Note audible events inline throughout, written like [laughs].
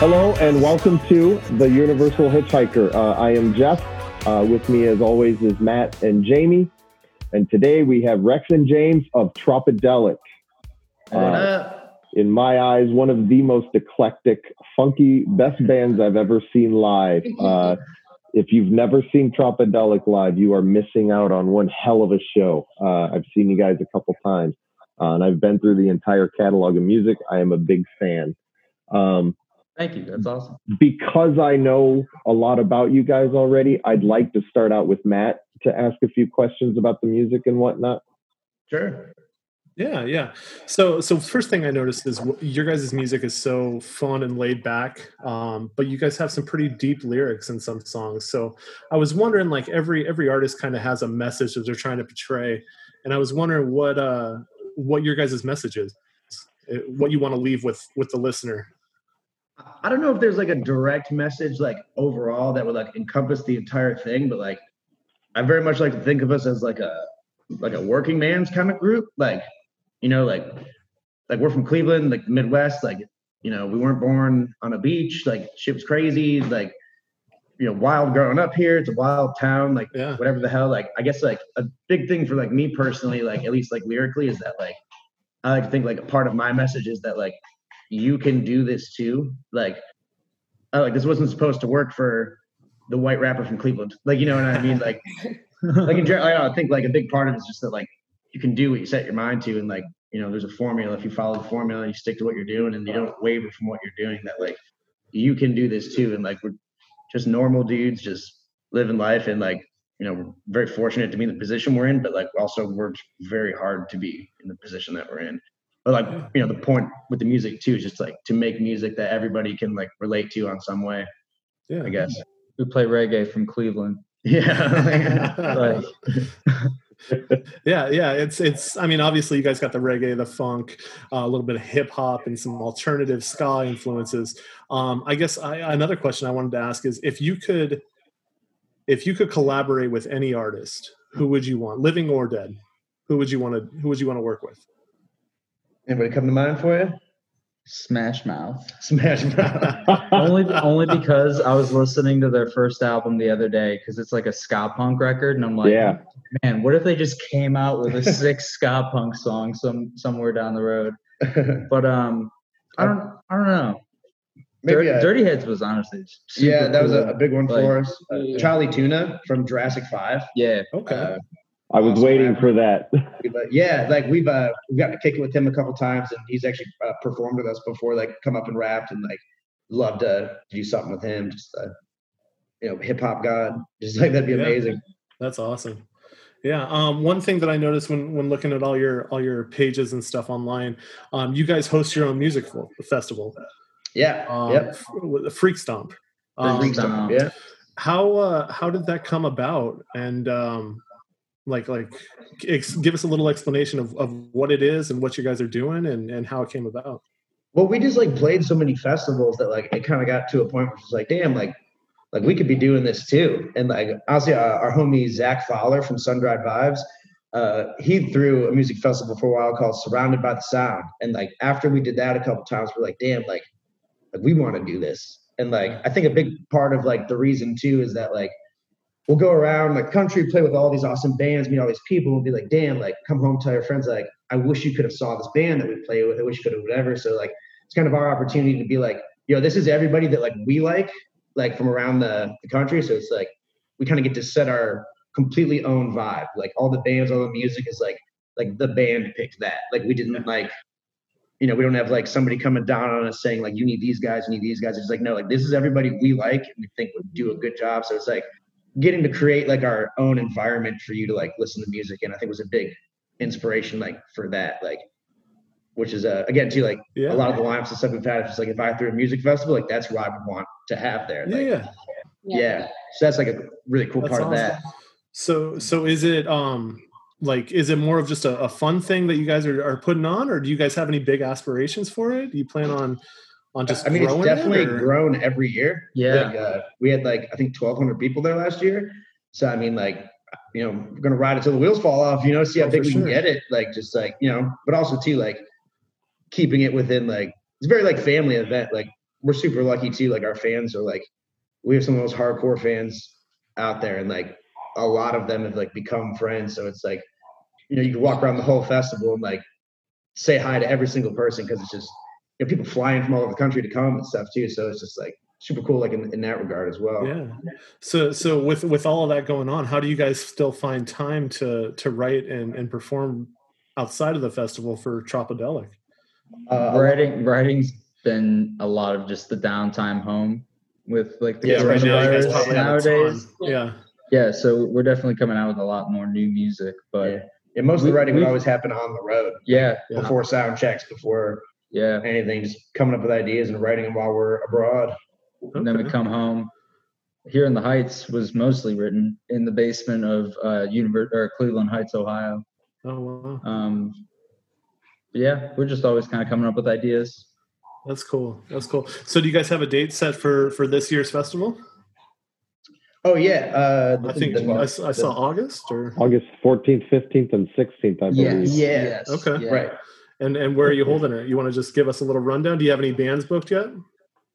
Hello and welcome to the Universal Hitchhiker. Uh, I am Jeff. Uh, with me, as always, is Matt and Jamie. And today we have Rex and James of Tropidelic. Uh, in my eyes, one of the most eclectic, funky, best bands I've ever seen live. [laughs] Uh, if you've never seen Tropidelic live, you are missing out on one hell of a show. Uh, I've seen you guys a couple times, uh, and I've been through the entire catalog of music. I am a big fan. Um, Thank you. That's awesome. because I know a lot about you guys already, I'd like to start out with Matt to ask a few questions about the music and whatnot. Sure. Yeah, yeah. So, so first thing I noticed is wh- your guys' music is so fun and laid back, um, but you guys have some pretty deep lyrics in some songs. So, I was wondering, like every every artist kind of has a message that they're trying to portray, and I was wondering what uh what your guys' message is, uh, what you want to leave with with the listener. I don't know if there's like a direct message like overall that would like encompass the entire thing, but like I very much like to think of us as like a like a working man's kind of group. Like, you know, like like we're from Cleveland, like the Midwest, like you know, we weren't born on a beach, like shit was crazy, like you know, wild growing up here. It's a wild town, like Yeah, whatever the hell. Like, I guess like a big thing for like me personally, like at least like lyrically, is that like I like to think like a part of my message is that like you can do this too. Like, I like this wasn't supposed to work for the white rapper from Cleveland. Like, you know what I mean? Like, [laughs] like in general, I don't know, I think like a big part of it is just that like you can do what you set your mind to, and like you know, there's a formula. If you follow the formula, and you stick to what you're doing, and you don't waver from what you're doing. That like you can do this too, and like we're just normal dudes, just living life, and like you know, we're very fortunate to be in the position we're in, but like also worked very hard to be in the position that we're in. But like you know, the point with the music too is just like to make music that everybody can like relate to on some way. yeah. I guess. we play reggae from Cleveland. [laughs] Yeah. [laughs] Like, [laughs] yeah yeah it's it's i mean obviously you guys got the reggae the funk uh, a little bit of hip hop and some alternative ska influences um i guess I, another question i wanted to ask is if you could if you could collaborate with any artist who would you want living or dead who would you want to who would you want to work with Anybody come to mind for you? Smash Mouth. Smash Mouth. [laughs] Only only because I was listening to their first album the other day because it's like a ska punk record, and I'm like, Yeah. man, what if they just came out with a sick [laughs] ska punk song some somewhere down the road? [laughs] But um, I don't I don't know. Maybe Dirty, a- Dirty Heads was honestly super yeah, that was a, a big one Like, for us. Uh, Chali 2na from Jurassic Five. yeah. okay Uh, I was waiting for that. we've, uh, yeah, like we've uh, we've gotten to kick it with him a couple times, and he's actually uh, performed with us before. Like come up and rapped, and like love to do something with him. Just uh, you know, hip hop god. Just like that'd be Yeah. amazing. That's awesome. Yeah. Um, one thing that I noticed when when looking at all your all your pages and stuff online, um, you guys host your own music festival. Yeah. Um, yep. f- with the Freak Stomp. Um, Freak Freak Stomp. Stomp, Yeah. how uh, how did that come about? And um, like like ex- give us a little explanation of, of what it is and what you guys are doing and and how it came about. Well, we just like played so many festivals that like it kind of got to a point where it's like, damn, like like we could be doing this too. And like honestly, uh, our homie Zach Fowler from Sun Dried Vibes, uh, he threw a music festival for a while called Surrounded by the Sound. And like after we did that a couple times, we're like, damn, like like we want to do this. And like I think a big part of like the reason too is that like we'll go around the country, play with all these awesome bands, meet all these people, and be like, damn, like come home, tell your friends, like, I wish you could have saw this band that we play with. I wish you could have whatever. So like it's kind of our opportunity to be like, yo, this is everybody that like we like, like from around the, the country. So it's like we kind of get to set our completely own vibe. Like all the bands, all the music is like like the band picked that. Like we didn't like you know, we don't have like somebody coming down on us saying like you need these guys, you need these guys. It's like no, like this is everybody we like and we think would do a good job. So it's like getting to create like our own environment for you to like listen to music and I think was a big inspiration like for that. Like which is uh again too like Yeah. a lot of the lineups and stuff we've had, it's like if I threw a music festival, like that's what I would want to have there. Yeah, Like, yeah. yeah. So that's like a really cool That's part of that. So so is it um like is it more of just a, a fun thing that you guys are, are putting on, or do you guys have any big aspirations for it? Do you plan on on just I mean, it's definitely it, grown every year. Yeah. Like, uh, we had like I think 1,200 people there last year. So I mean, like, you know, we're gonna ride it till the wheels fall off. You know, see how Oh, big for we can get it. Like, just like you know, but also too like keeping it within like it's very like family event. Like we're super lucky too. Like our fans are like, we have some of those hardcore fans out there, and like a lot of them have like become friends. So it's like, you know, you can walk around the whole festival and like say hi to every single person because it's just you know, people flying from all over the country to come and stuff too. So it's just like super cool, like in, in that regard as well. Yeah. So so with with all of that going on, how do you guys still find time to to write and and perform outside of the festival for Tropidelic? Uh, writing writing's been a lot of just the downtime home with like the Yeah, right now you guys coronavirus probably nowadays. Yeah. Yeah, so we're definitely coming out with a lot more new music, but Yeah. And most of the We- writing would always happen on the road yeah, Yeah. before sound checks, before yeah. anything, just coming up with ideas and writing them while we're abroad. And then we come home. Here in the Heights was mostly written in the basement of uh, Univer- or Cleveland Heights, Ohio. Oh wow. Um, yeah, we're just always kind of coming up with ideas. That's cool. That's cool. So do you guys have a date set for for this year's festival? Oh yeah, uh, I think the- I, s- I saw August or August 14th, 15th, and 16th, I believe. Yeah. yes, Okay. yeah. right. And and where are you holding it? You want to just give us a little rundown? Do you have any bands booked yet?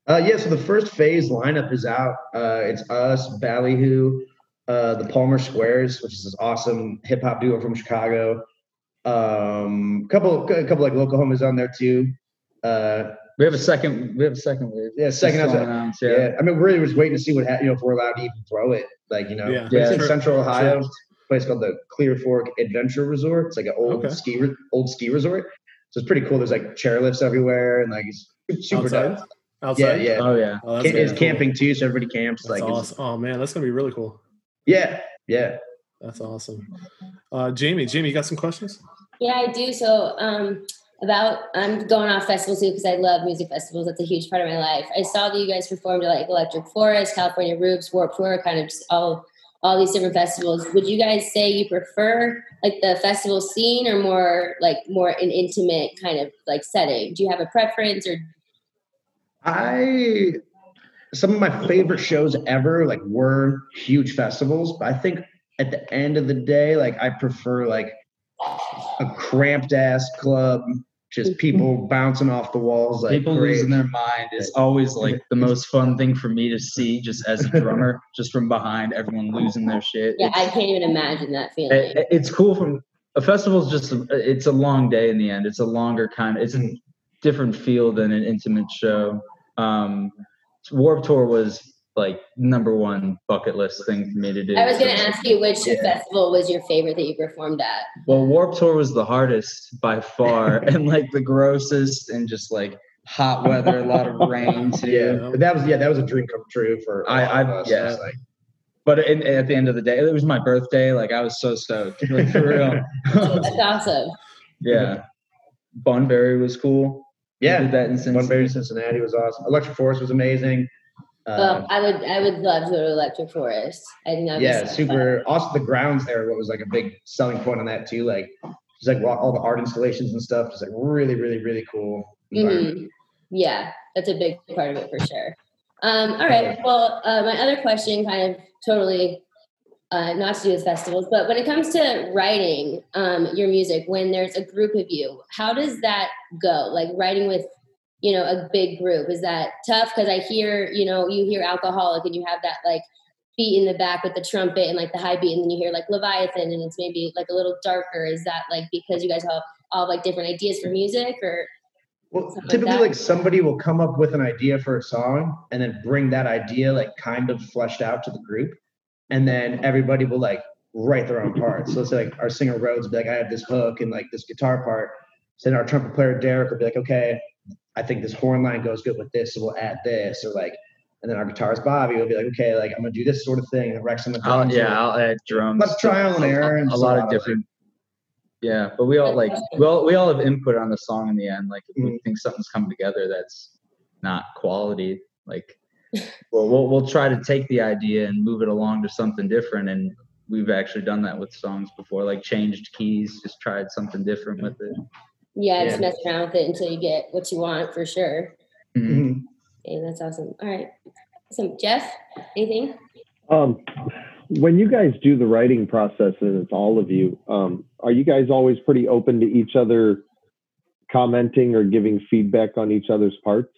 Uh, yeah, so the first phase lineup is out. Uh, it's us, Ballyhoo, uh, the Palmer Squares, which is this awesome hip hop duo from Chicago. Um, couple, a couple like local homies on there too. Uh, We have a second. We have a second wave. yeah, second Just announced, Yeah. yeah. I mean, we're really just waiting to see what ha- you know if we're allowed to even throw it. Like you know, Yeah. it's in Sure. Central Ohio, Sure. place called the Clear Fork Adventure Resort. It's like an old Okay. ski re- old ski resort. So it's pretty cool. There's like chairlifts everywhere and like it's super Outside? dope. Outside? Yeah, yeah. Oh yeah. Oh, that's it's be cool. camping too, so everybody camps. That's like, awesome. Oh man, that's gonna be really cool. yeah, yeah. That's awesome. Uh, Jamie, Jamie, you got some questions? Yeah, I do. So, um, about I'm going off festivals too because I love music festivals. That's a huge part of my life. I saw that you guys performed at like Electric Forest, California Roots, Warped Tour, kind of just all all these different festivals. Would you guys say you prefer like the festival scene or more like more an intimate kind of like setting? Do you have a preference or I some of my favorite shows ever like were huge festivals, but I think at the end of the day, like I prefer like a cramped ass club, just people [laughs] bouncing off the walls, like People great. losing their mind is always like the most fun thing for me to see, just as a drummer, [laughs] just from behind, everyone losing their shit. yeah? I can't even imagine that feeling. it- it- it's cool from a festival's just a, it's a long day in the end it's a longer kind of it's a different feel than an intimate show um Warped Tour was like number one bucket list thing for me to do I was going to ask you which Yeah. festival was your favorite that you performed at. well Warped Tour was the hardest by far [laughs] and like the grossest and just like hot weather a lot of rain [laughs] too yeah, but that was yeah, that was a dream come true for I- I- yeah. It's like, but in, at the end of the day it was my birthday like i was so stoked [laughs] like for real That's awesome. yeah bunbury was cool We yeah, did that in One Cincinnati. Berry Cincinnati was awesome. Electric Forest was amazing. Well, I would I would love to go to Electric Forest. I think that yeah, so fun. super. Also, the grounds there, what was like a big selling point on that too, like just like all the art installations and stuff, just like really, really, really cool. Mhm. Yeah, that's a big part of it for sure. Um, all right. Well, uh, my other question, kind of totally uh, not to do with festivals, but when it comes to writing um, your music, when there's a group of you, how does that go? Like writing with, you know, a big group, is that tough? Because I hear, you know, you hear alcoholic and you have that like beat in the back with the trumpet and like the high beat, and then you hear like Leviathan and it's maybe like a little darker. Is that like because you guys have all like different ideas for music or? Well, Something like typically, like somebody will come up with an idea for a song and then bring that idea like kind of fleshed out to the group, and then everybody will like write their own parts. So let's say like our singer Rhodes will be like, I have this hook and like this guitar part. So then our trumpet player Derek will be like, okay, I think this horn line goes good with this, so we'll add this, or like, and then our guitarist Bobby will be like, okay, like I'm gonna do this sort of thing, and Rex on the I'll, drums. yeah, I'll add drums. Let's trial and error and A, lot a of lot of, different. Yeah, but we all like well, we all have input on the song in the end. Like if we Mhm. think something's coming together that's not quality, like [laughs] well, we'll we'll try to take the idea and move it along to something different. And we've actually done that with songs before, like changed keys, just tried something different with it. Yeah, just Yeah. mess around with it until you get what you want for sure. Mhm. Mhm. Okay, that's awesome. All right. So Jeff, anything? Um, when you guys do the writing process, and it's all of you, um, are you guys always pretty open to each other commenting or giving feedback on each other's parts?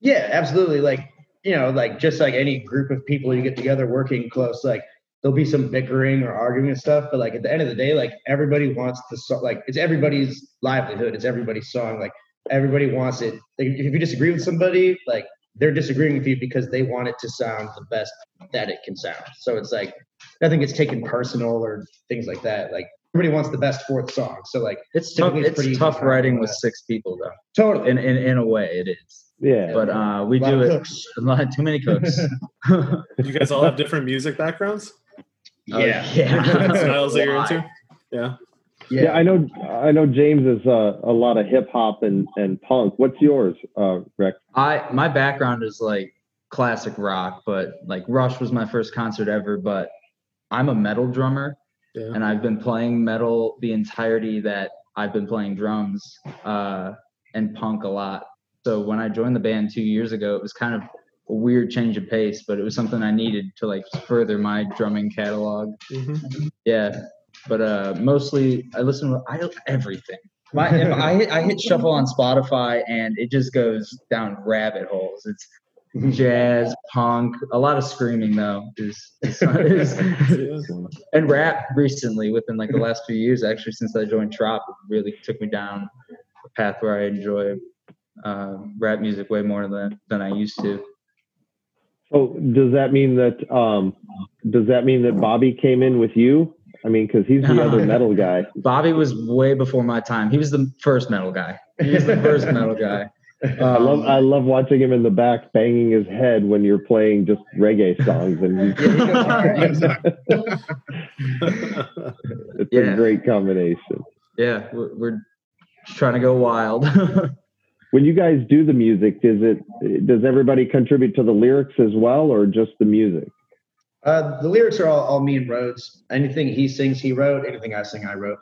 Yeah, absolutely. Like, you know, like just like any group of people you get together working close, like there'll be some bickering or arguing and stuff. But like at the end of the day, like everybody wants the song, like it's everybody's livelihood, it's everybody's song. Like everybody wants it. Like, if you disagree with somebody, like they're disagreeing with you because they want it to sound the best that it can sound. So it's like nothing gets taken personal or things like that. Like everybody wants the best fourth song. So like It's tough. It's It's tough writing with six people though. totally. In in in a way, it is. Yeah. But uh, we A lot do of it. cooks. A lot too many cooks. [laughs] You guys all have different music backgrounds, Oh, yeah. [laughs] yeah. styles that you're Why? into. Yeah. yeah, I know. I know James is uh, a lot of hip hop and and punk. What's yours, uh, Rex? I my background is like classic rock, but like Rush was my first concert ever. But I'm a metal drummer, Yeah. and I've been playing metal the entirety that I've been playing drums uh, and punk a lot. So when I joined the band two years ago, it was kind of a weird change of pace, but it was something I needed to like further my drumming catalog. Mhm. Yeah, but uh, mostly I listen to I everything. My, if [laughs] I hit I hit shuffle on Spotify and it just goes down rabbit holes. It's jazz, punk, a lot of screaming though. Is, is, [laughs] is and rap recently within like the last few years actually since I joined Trop it really took me down a path where I enjoy uh, rap music way more than than I used to. So does that mean that um, does that mean that Bobby came in with you? I mean, because he's the other metal guy. Bobby was way before my time. He was the first metal guy. He was the first metal guy. I love I love watching him in the back banging his head when you're playing just reggae songs, and he's, [laughs] [laughs] it's Yeah. a great combination. yeah, we're, we're trying to go wild. [laughs] When you guys do the music, is it does everybody contribute to the lyrics as well, or just the music? Uh, the lyrics are all, all me and Rhodes. Anything he sings, he wrote. Anything I sing, I wrote.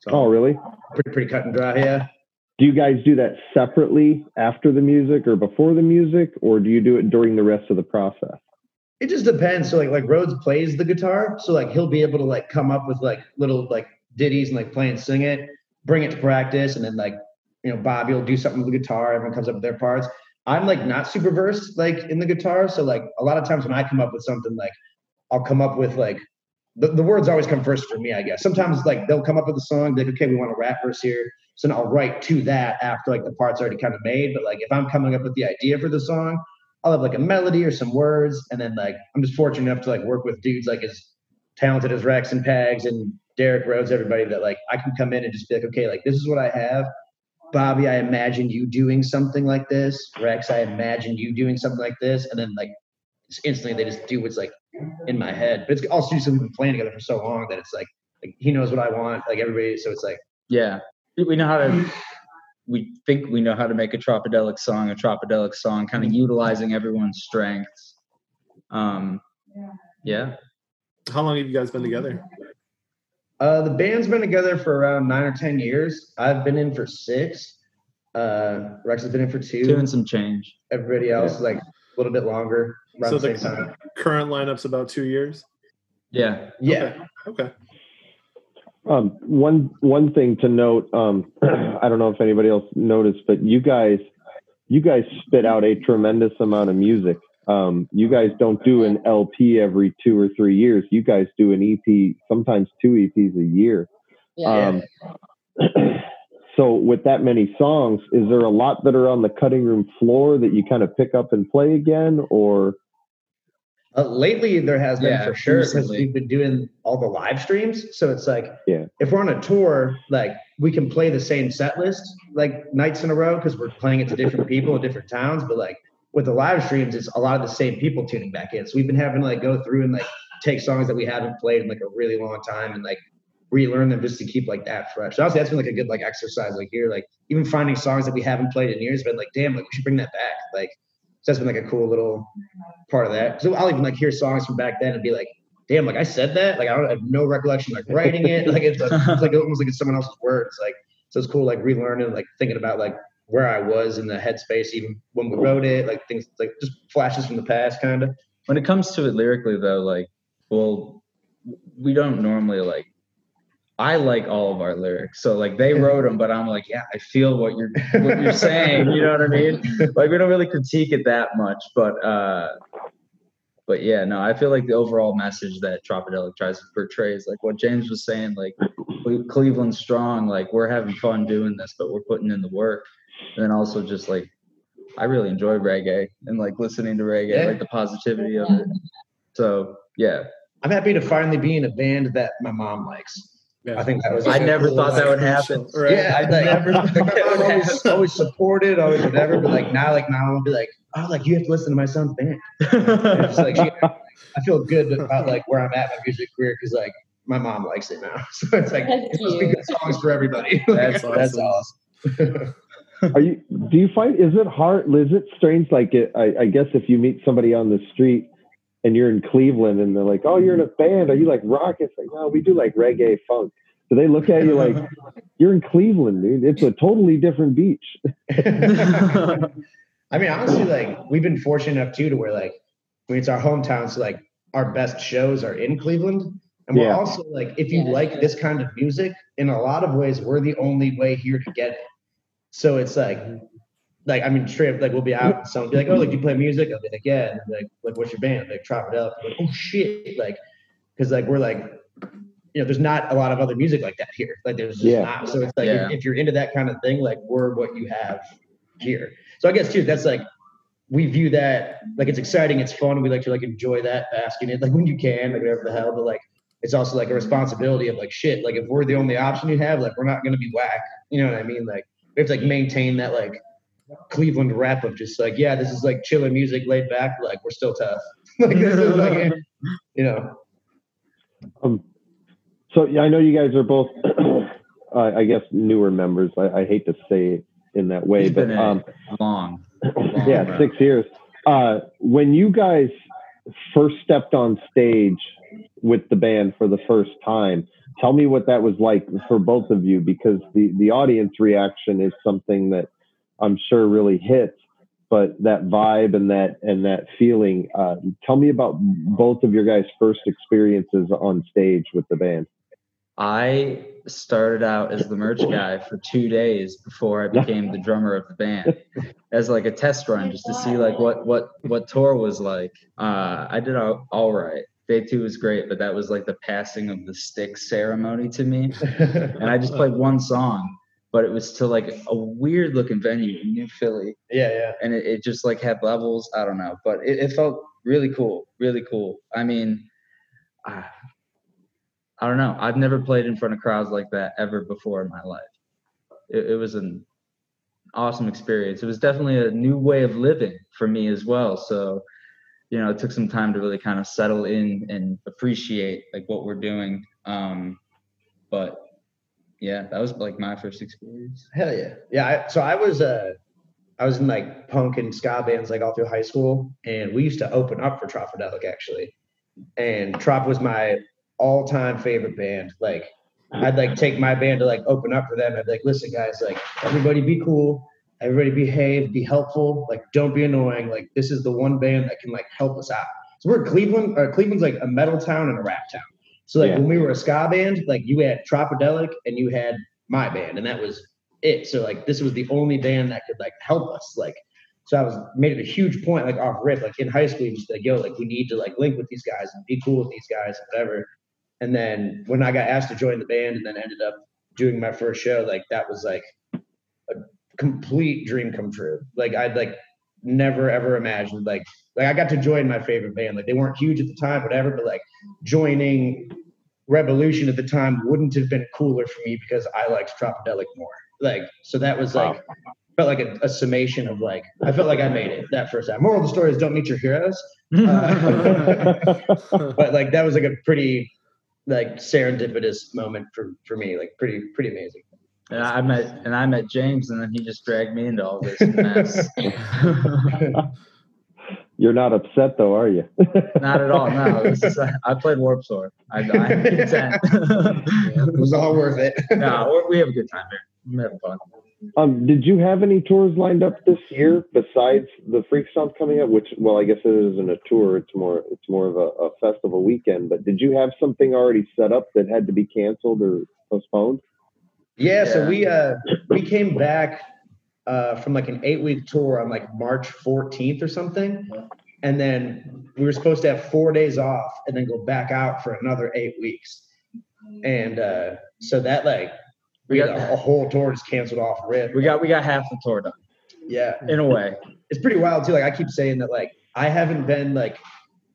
So Oh, really? pretty, pretty cut and dry. Yeah. Do you guys do that separately after the music or before the music, or do you do it during the rest of the process? It just depends. So like like Rhodes plays the guitar, so like he'll be able to like come up with like little like ditties and like play and sing it, bring it to practice, and then like you know Bobby will do something with the guitar. Everyone comes up with their parts. I'm like not super versed like in the guitar, so like a lot of times when I come up with something, like I'll come up with like the, the words always come first for me, I guess. Sometimes like they'll come up with a song, like, okay, we want a rap verse here. So then I'll write to that after like the part's already kind of made. But like if I'm coming up with the idea for the song, I'll have like a melody or some words. And then like I'm just fortunate enough to like work with dudes like as talented as Rex and Pags and Derek Rhodes, everybody that like I can come in and just be like, okay, like this is what I have. Bobby, I imagined you doing something like this. Rex, I imagined you doing something like this. And then like instantly they just do what's like in my head. But it's also just we've been playing together for so long that it's like, like he knows what I want, like everybody. So it's like yeah, we know how to. We think we know how to make a Tropidelic song, a Tropidelic song, kind of utilizing everyone's strengths. Um, yeah, How long have you guys been together? Uh the band's been together for around nine or ten years. I've been in for six. Uh Rex has been in for two. two and some change. Everybody else is like a little bit longer, around So the the- time. Current lineup's about two years. Yeah, Yeah. Okay. Um, one one thing to note, um, [clears throat] I don't know if anybody else noticed, but you guys, you guys spit out a tremendous amount of music. Um, you guys don't do an LP every two or three years. You guys do an EP, sometimes two EPs a year. Yeah. Um, [clears throat] so with that many songs, is there a lot that are on the cutting room floor that you kind of pick up and play again, or Uh, lately, there has been Yeah, for sure because we've been doing all the live streams. So it's like, Yeah. if we're on a tour, like we can play the same set list like nights in a row because we're playing it to different people in different towns. But like with the live streams, it's a lot of the same people tuning back in. So we've been having to like go through and like take songs that we haven't played in like a really long time and like relearn them just to keep like that fresh. Honestly, that's been like a good like exercise like here. Like even finding songs that we haven't played in years, been like, damn, like we should bring that back. Like so that's been like a cool little part of that. So I'll even like hear songs from back then and be like, damn, like I said that. Like I don't I have no recollection like writing it. Like it's, it's like [laughs] almost like it's someone else's words. Like so it's cool like relearning, like thinking about like where I was in the headspace even when we wrote it, like things like just flashes from the past kind of. when it comes to it lyrically though like well we don't normally like I like all of our lyrics. So like they wrote them, but I'm like, yeah, I feel what you're what you're saying. You know what I mean? [laughs] Like we don't really critique it that much, but uh but yeah, no, I feel like the overall message that Tropidelic tries to portray is like what James was saying, like Cleveland strong, like we're having fun doing this, but we're putting in the work. And then also just like I really enjoy reggae and like listening to reggae, yeah. like the positivity of it. So yeah. I'm happy to finally be in a band that my mom likes. Yeah. I think that was. I never thought that would happen. Right? Yeah, I like, [laughs] never. always, always supported, always whatever. But like now, like now, I'll be like, oh, like you have to listen to my son's band. it's like I feel good about like where I'm at my music career because like my mom likes it now. [laughs] So it's like it's must be good songs for everybody. That's awesome. [laughs] That's awesome. Are you? Do you find is it hard? Is it strange? Like it, I, I guess if you meet somebody on the street and you're in Cleveland and they're like, "Oh, you're in a band. Are you like rock?" It's like, "No, we do like reggae funk." So they look at you like, [laughs] "You're in Cleveland, dude. It's a totally different beach." [laughs] I mean, honestly, like we've been fortunate enough too to where like I mean it's our hometown, so like our best shows are in Cleveland. And we're also like, if you yeah, like this kind of music, in a lot of ways, we're the only way here to get it. So it's like, like I mean, straight up, like we'll be out and someone be like, "Oh, like do you play music?" I'll be like, "Yeah." And like, like, what's your band? Like, Trop It Up. Like, oh shit! Like, because like we're like, you know, there's not a lot of other music like that here. Like, there's just yeah. not. So it's like, yeah. if, if, you're into that kind of thing, like we're what you have here. So I guess too, that's like we view that like it's exciting, it's fun. We like to like enjoy that, bask in it, like when you can, like whatever the hell. But like, it's also like a responsibility of like shit. Like if we're the only option you have, like we're not gonna be whack. You know what I mean? Like we have to like maintain that like Cleveland rep of just like, yeah, this is like chilling music, laid back, like we're still tough. [laughs] like this is like, you know. Um, so yeah, I know you guys are both, [clears throat] uh, I guess, newer members. I, I, hate to say it in that way, He's but um, long, [laughs] long, yeah, six years. Uh, when you guys first stepped on stage with the band for the first time, tell me what that was like for both of you because the the audience reaction is something that I'm sure really hits but that vibe and that and that feeling uh, tell me about both of your guys first experiences on stage with the band I started out as the merch guy for two days before I became the drummer of the band [laughs] as like a test run just to see like what what what tour was like. Uh, I did all, all right day two was great, but that was like the passing of the stick ceremony to me. [laughs] and I just played one song, but it was to like a weird looking venue in New Philly. Yeah, yeah. And it, it just like had levels. I don't know, but it, it felt really cool, really cool. I mean, I, I don't know. I've never played in front of crowds like that ever before in my life. It, it was an awesome experience. It was definitely a new way of living for me as well. So you know, it took some time to really kind of settle in and appreciate like what we're doing. Um, but yeah, that was like my first experience. Hell yeah, yeah. I, so I was uh, I was in like punk and ska bands like all through high school, and we used to open up for Tropidelic actually, and Trop was my all-time favorite band. Like I'd like take my band to like open up for them. I'd be like, listen, guys, like everybody be cool everybody behave, be helpful, like don't be annoying. Like this is the one band that can like help us out. So we're Cleveland, or Cleveland's like a metal town and a rap town. So like yeah. when we were a ska band, like you had Tropidelic and you had my band, and that was it. So like this was the only band that could like help us. Like so I was made it a huge point, like off rip, like in high school, just like, yo, like we need to like link with these guys and be cool with these guys, whatever. And then when I got asked to join the band and then ended up doing my first show, like that was like complete dream come true. Like I'd like never ever imagined like like I got to join my favorite band. Like they weren't huge at the time, whatever, but like joining Rebelution at the time wouldn't have been cooler for me because I liked Tropidelic more. Like so that was like wow. felt like a, a, summation of like I felt like I made it that first time. Moral of the story is don't meet your heroes. Uh, [laughs] but like that was like a pretty like serendipitous moment for for me. Like pretty pretty amazing. And I met and I met James, and then he just dragged me into all this mess. [laughs] You're not upset though, are you? [laughs] not at all. No, is, I played Warped Tour. I, am content. it was all worth it. [laughs] no, we have a good time here. I'm having fun. Um, did you have any tours lined up this year besides the Freak Stomp coming up? Which, well, I guess it isn't a tour; it's more it's more of a, a festival weekend. But did you have something already set up that had to be canceled or postponed? Yeah, so we uh we came back uh from like an eight week tour on like March 14th or something. And then we were supposed to have four days off and then go back out for another eight weeks. And uh so that like we got got a whole tour just canceled off rip. we got we got half the tour done yeah. in a way. It's pretty wild too. Like I keep saying that like I haven't been like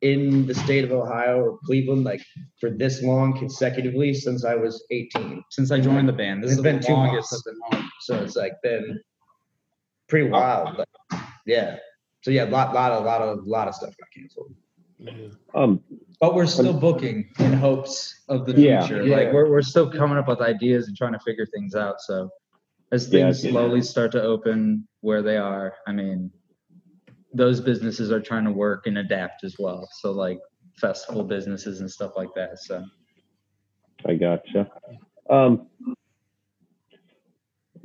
in the state of Ohio or Cleveland like for this long consecutively since I was 18. Since I joined the band, this It's is been two longest months. I've been home. So it's like been pretty wild. But yeah. So yeah, lot lot of lot of lot of stuff got canceled. Um, But we're still booking in hopes of the Yeah. future. Yeah. Like we're we're still coming up with ideas and trying to figure things out. So as things yeah. slowly start to open where they are, I mean, those businesses are trying to work and adapt as well. So like festival businesses and stuff like that. So I gotcha. Um,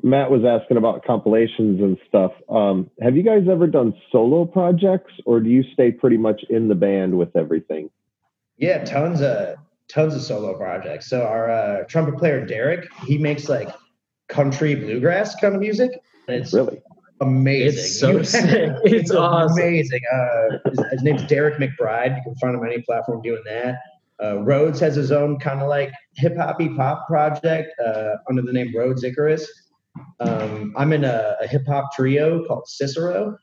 Matt was asking about compilations and stuff. Um, have you guys ever done solo projects, or do you stay pretty much in the band with everything? Yeah, tons of tons of solo projects. So our uh, trumpet player Derek, he makes like country bluegrass kind of music. It's Really? Amazing. It's so sick. [laughs] It's awesome. amazing. Uh, his, his name's Derek McBride. You can find him on any platform doing that. Uh, Rhodes has his own kind of like hip hoppy pop project uh, under the name Rhodes Icarus. Um, I'm in a, a hip hop trio called Cicero,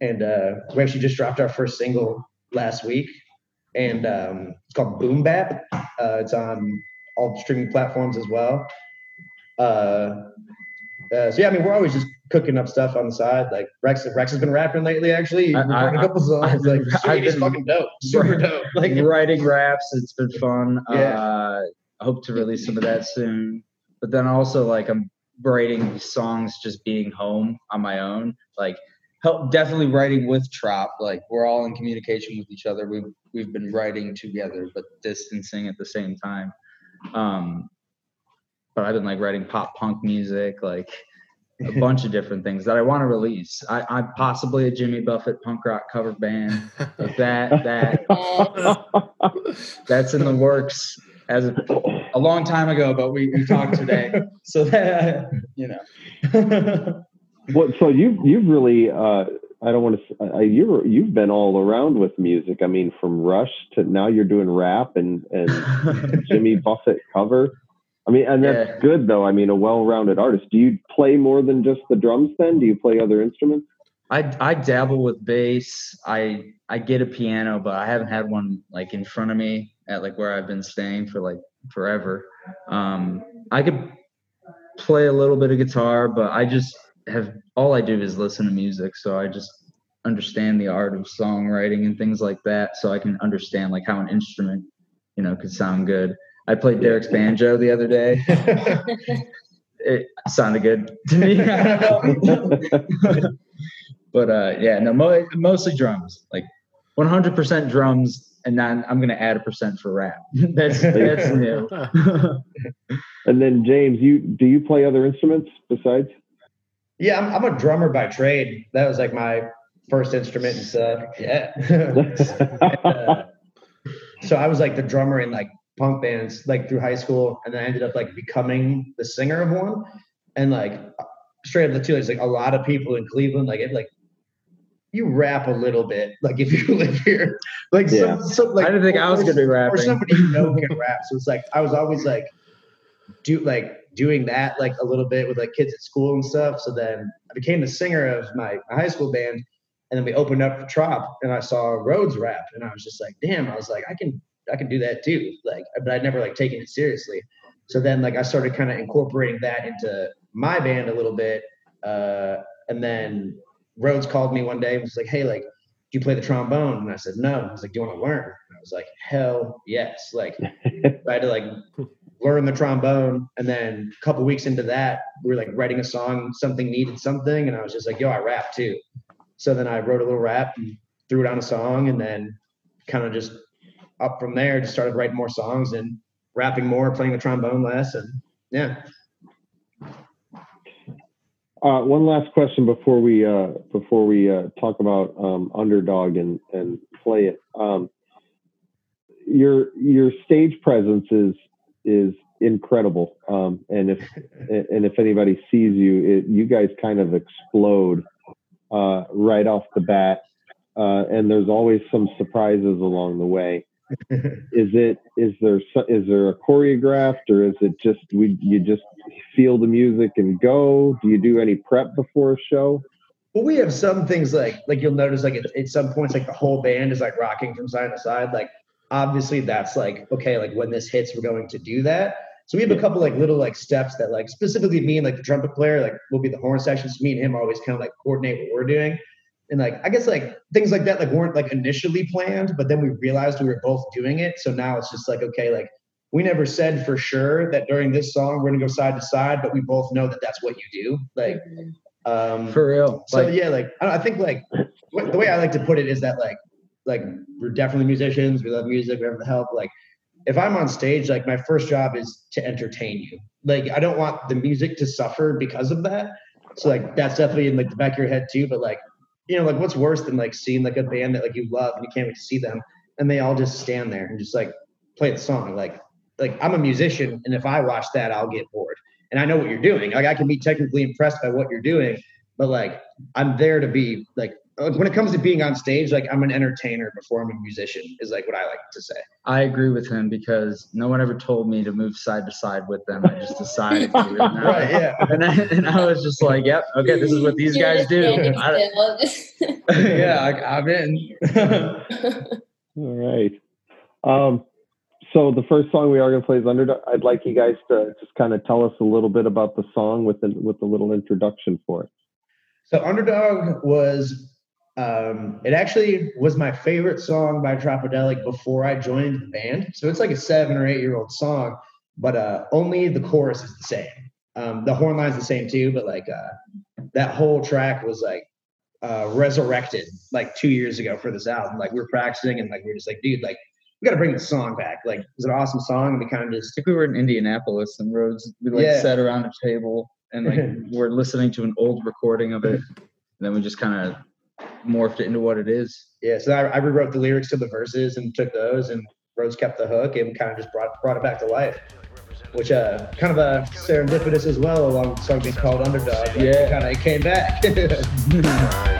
and uh, we actually just dropped our first single last week, and um, it's called Boom Bap. Uh, it's on all streaming platforms as well. Uh, uh, so yeah, I mean, we're always just cooking up stuff on the side. Like Rex, Rex has been rapping lately. Actually, He's I- recorded I- a couple songs. I've been- like, I've been- fucking dope, super dope. [laughs] Like, writing raps, it's been fun. Yeah. Uh, I hope to release some of that soon. But then also like I'm writing songs just being home on my own. Like help definitely writing with Trop. Like we're all in communication with each other. We've we've been writing together but distancing at the same time. Um but I've been like writing pop punk music, like a bunch of different things that I want to release. I, I'm possibly a Jimmy Buffett punk rock cover band. Like that that [laughs] that's in the works as a, a long time ago, but we, we talked today. So that you know. [laughs] What? So you've you've really uh, I don't want to. Uh, you you've been all around with music. I mean, from Rush to now you're doing rap and and [laughs] Jimmy Buffett cover. I mean, and that's Yeah. good though. I mean, a well-rounded artist. Do you play more than just the drums? Then do you play other instruments? I I dabble with bass. I I get a piano, but I haven't had one like in front of me at like where I've been staying for like forever. Um, I could play a little bit of guitar, but I just have all I do is listen to music, so I just understand the art of songwriting and things like that, so I can understand like how an instrument, you know, could sound good. I played Derek's banjo the other day. [laughs] It sounded good to me. I don't know. but uh, yeah, no, mo- mostly drums, like 100% drums, and then I'm gonna add a percent for rap. [laughs] that's that's [laughs] new. And then James, you do you play other instruments besides? yeah, I'm, I'm a drummer by trade. That was like my first instrument and stuff. Yeah. Uh, so I was like the drummer in like punk bands like through high school, and then I ended up like becoming the singer of one. And like straight up the two, it's like a lot of people in Cleveland, like it like you rap a little bit, like if you [laughs] live here, like Yeah. some, some like I didn't think I was gonna be rapping. or rapping. somebody you know can [laughs] rap. So it's like I was always like do like doing that like a little bit with like kids at school and stuff. So then I became the singer of my, my high school band, and then we opened up for Trop, and I saw Rhodes rap, and I was just like, damn, I was like, I can I can do that too. Like, but I'd never like taken it seriously. So then like I started kind of incorporating that into my band a little bit, uh, and then Rhodes called me one day and was like, hey, like. Do you play the trombone? And I said, no. Was like, do you want to learn? And I was like, hell yes. Like, [laughs] I had to like learn the trombone. And then a couple weeks into that, we were like writing a song, something needed something. And I was just like, yo, I rap too. So then I wrote a little rap and threw it on a song and then kind of just up from there, just started writing more songs and rapping more, playing the trombone less. And yeah. Uh, one last question before we uh, before we uh, talk about um, underdog and and play it. Um, your your stage presence is is incredible, um, and if [laughs] and if anybody sees you, it, you guys kind of explode uh, right off the bat, uh, and there's always some surprises along the way. Is it is there is there a choreographed or is it just we you just feel the music and go? Do you do any prep before a show? Well we have some things like like you'll notice like at, at some points like the whole band is like rocking from side to side. Like obviously that's like okay like when this hits we're going to do that. So we have a couple like little like steps that like specifically me and like the trumpet player like will be the horn sections. Me and him always kind of like coordinate what we're doing and like I guess like things like that like weren't like initially planned, but then we realized we were both doing it. So now it's just like okay, like we never said for sure that during this song we're gonna go side to side, but we both know that that's what you do. Like um for real. So like, yeah, like I, I think like the way I like to put it is that like like we're definitely musicians, we love music, we have the help. Like if I'm on stage, like my first job is to entertain you. Like I don't want the music to suffer because of that. So like that's definitely in like the back of your head too. But like you know, like what's worse than like seeing like a band that like you love and you can't wait to see them and they all just stand there and just like play the song. Like, like I'm a musician and if I watch that, I'll get bored. And I know what you're doing. Like I can be technically impressed by what you're doing, but like I'm there to be like when it comes to being on stage, like I'm an entertainer before I'm a musician, is like what I like to say. I agree with him because no one ever told me to move side to side with them. I just decided to. [laughs] right, yeah. And I, and I was just like, yep, okay, this is what these guys do. [laughs] yeah, I, I'm in. [laughs] All right. Um, so the first song we are going to play is Underdog. I'd like you guys to just kind of tell us a little bit about the song with the, with a little introduction for it. So Underdog was um, it actually was my favorite song by Tropidelic before I joined the band. So it's like a seven or eight year old song, but uh, only the chorus is the same. Um, the horn line's the same too, but like uh, that whole track was like uh, resurrected like two years ago for this album. Like we are practicing and like we are just like, dude, like we got to bring the song back. Like it's an awesome song, and we kind of just. I think we were in Indianapolis and Rhodes. We like yeah. sat around a table and like [laughs] we're listening to an old recording of it. And then we just kind of morphed it into what it is. Yeah, so I, I, rewrote the lyrics to the verses and took those, and Rhodes kept the hook and kind of just brought brought it back to life. Which uh, kind of a serendipitous as well, along with something called Underdog. Yeah, kind of came back. [laughs]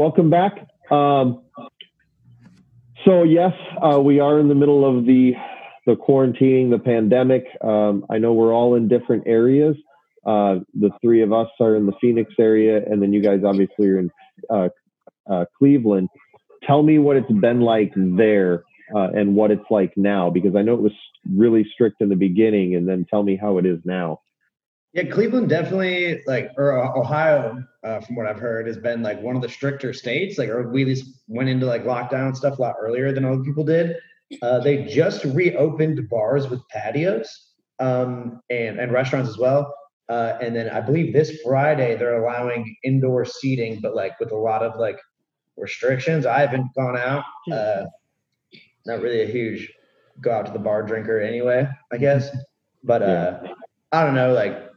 welcome back. Um, so yes, uh, we are in the middle of the the quarantining, the pandemic. Um, I know we're all in different areas. Uh, the three of us are in the Phoenix area, and then you guys obviously are in uh, uh, Cleveland. Tell me what it's been like there uh, and what it's like now, because I know it was really strict in the beginning, and then tell me how it is now. Yeah, Cleveland definitely like or Ohio, uh, from what I've heard, has been like one of the stricter states. Like, or we at least went into like lockdown stuff a lot earlier than other people did. Uh, they just reopened bars with patios um, and and restaurants as well. Uh, and then I believe this Friday they're allowing indoor seating, but like with a lot of like restrictions. I haven't gone out. Uh, not really a huge go out to the bar drinker anyway, I guess. But uh, I don't know, like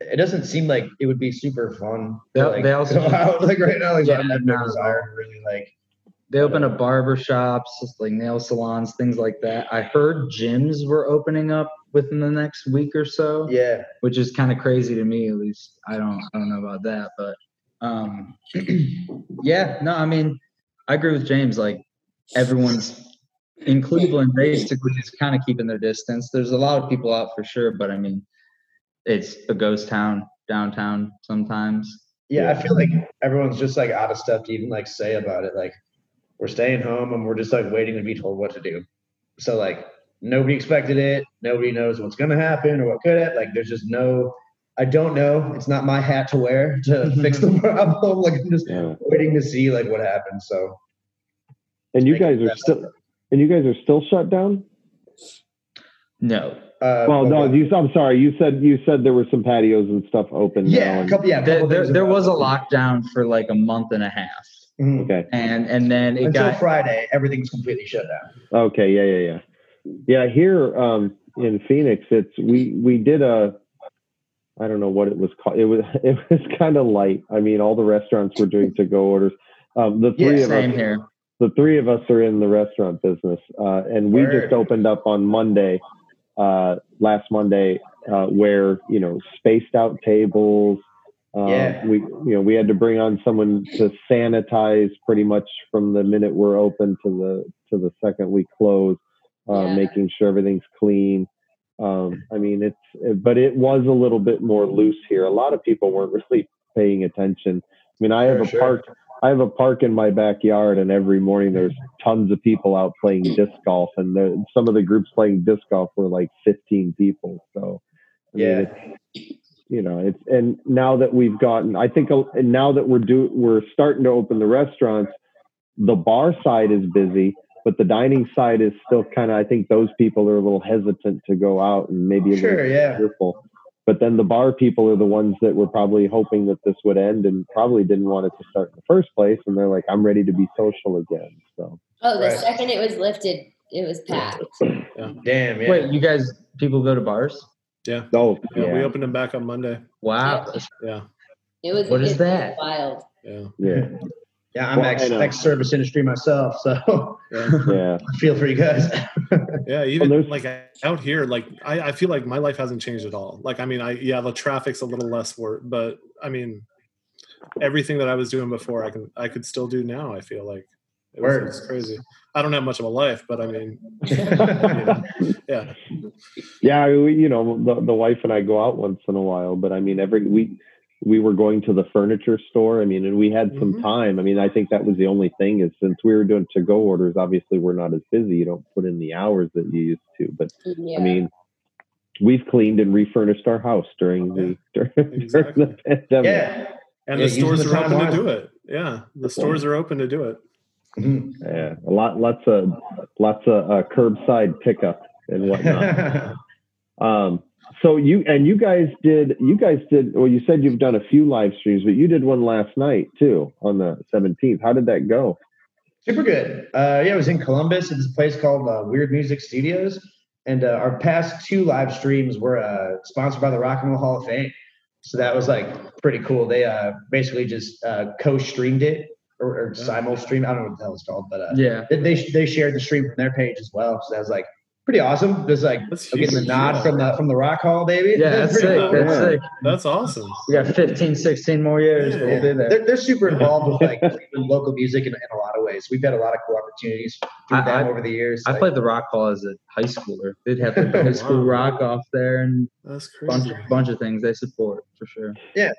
it doesn't seem like it would be super fun. They- to, like, they also- [laughs] out like right now. Like Yeah, I have no desire to really like. They open up barber shops, just like nail salons, things like that. I heard gyms were opening up within the next week or so, Yeah, which is kind of crazy to me. At least I don't, I don't know about that, but um, [clears throat] yeah, no, I mean, I agree with James. Like everyone's in Cleveland, basically, is kind of keeping their distance. There's a lot of people out for sure, but I mean, it's a ghost town downtown sometimes. yeah. Yeah. I feel like everyone's just like out of stuff to even like say about it. Like we're staying home and we're just like waiting to be told what to do. So like nobody expected it. Nobody knows what's gonna happen or what could have. Like there's just no. I don't know. It's not my hat to wear to [laughs] fix the problem. [laughs] Like I'm just Yeah. waiting to see like what happens. So And you guys are Beth. still and you guys are still shut down. No, uh, Well, no, you. I'm sorry. You said you said there were some patios and stuff open. now yeah, a couple. Yeah, a there, couple there, things there was a lockdown for like a month and a half, Mhm. Okay. and and then it Until got Friday, everything's completely shut down. Okay. Yeah. Yeah. Yeah. Yeah. Here um, in Phoenix, it's we we did a. I don't know what it was called. It was [laughs] it was kind of light. I mean, all the restaurants were doing to go orders. Um, the Yeah, three of same us, here. the three of us are in the restaurant business, uh, and we Word. just opened up on Monday, uh, last Monday, uh, where you know spaced out tables. Uh, Yeah. We you know we had to bring on someone to sanitize pretty much from the minute we're open to the to the second we close, uh, Yeah. making sure everything's clean. Um, I mean, it's but it was a little bit more loose here. A lot of people weren't [laughs] really paying attention. I mean, I have For a sure. park. I have a park in my backyard, and every morning there's tons of people out playing disc golf, and the, some of the groups playing disc golf were like 15 people. So, I mean, Yeah. it's, you know, it's and now that we've gotten, I think, uh, and now that we're do we're starting to open the restaurants, the bar side is busy, but the dining side is still kind of. I think those people are a little hesitant to go out and maybe a Sure, little yeah. fearful. But then the bar people are the ones that were probably hoping that this would end and probably didn't want it to start in the first place. And they're like, I'm ready to be social again. So Oh, the Right. second it was lifted, it was packed. [laughs] Damn, yeah. Wait, you guys, people go to bars? Yeah. oh Yeah, we opened them back on Monday. Wow. Yeah. It was What is it was that? Wild. Yeah. yeah, yeah, I'm Well, ex, ex service industry myself, so Yeah. yeah. [laughs] I feel for you guys. Yeah, even there's- like out here, like I, I feel like my life hasn't changed at all. Like, I mean, I yeah, the traffic's a little less work, but I mean, everything that I was doing before, I can I could still do now. I feel like it was, Word. it's crazy. I don't have much of a life, but I mean, [laughs] [laughs] yeah, yeah, Yeah, we, you know, the, the wife and I go out once in a while, but I mean, every we we were going to the furniture store. I mean, and we had some Mhm. time. I mean, I think that was the only thing is since we were doing to go orders, obviously we're not as busy. You don't put in the hours that you used to. But Yeah. I mean, we've cleaned and refurnished our house during the during, [laughs] Exactly. during the pandemic. yeah. and Yeah, the stores the are time open to do it. Yeah, the stores are open to do it. Mhm. Yeah, a lot, lots of lots of uh, curbside pickup and whatnot. [laughs] Um, so you and you guys did you guys did well. You said you've done a few live streams, but you did one last night too on the seventeenth. How did that go? Super good. Uh, yeah, it was in Columbus. It's a place called uh, Weird Music Studios. And uh, our past two live streams were uh, sponsored by the Rock and Roll Hall of Fame. So that was like pretty cool. They uh, basically just uh, co-streamed it or, or simul stream. I don't know what the hell it's called, but uh, Yeah. they- they they shared the stream from their page as well. So that was like pretty awesome. Just like That's getting the nod yeah. from the from the Rock Hall, baby. Yeah, that's Pretty sick. cool. That's Yeah. sick. That's awesome. We got 15, 16 more years. Yeah. We'll be there. They're, they're super involved with like local music in, in a lot of ways. We've had a lot of cool opportunities through I- them I- over the years. I Like, played the Rock Hall as a high schooler. They'd have the [laughs] high school Wow. rock off there and That's a bunch of, bunch of things they support for sure. Yeah.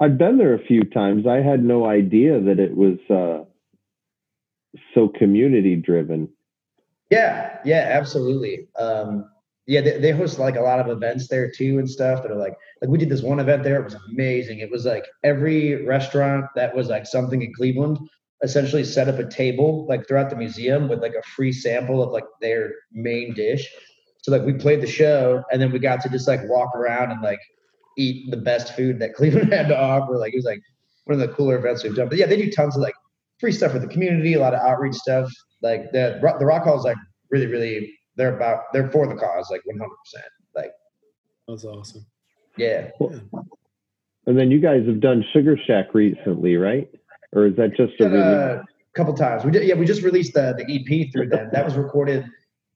I've been there a few times. I had no idea that it was uh, so community driven. Yeah, yeah, absolutely. Um, yeah, they, they host like a lot of events there too and stuff that are like like we did this one event there. It was amazing. It was like every restaurant that was like something in Cleveland essentially set up a table like throughout the museum with like a free sample of like their main dish. So like we played the show and then we got to just like walk around and like eat the best food that [laughs] Cleveland had to offer. Like it was like one of the cooler events we've done. But yeah, they do tons of like free stuff for the community, a lot of outreach stuff. Like the the Rock Hall is like really, really they're about they're for the cause, like one hundred percent. Like That's awesome. yeah. And then you guys have done Sugar Shack recently, right? Or is that just a uh, couple times. We did yeah, we just released the the EP through them. That was recorded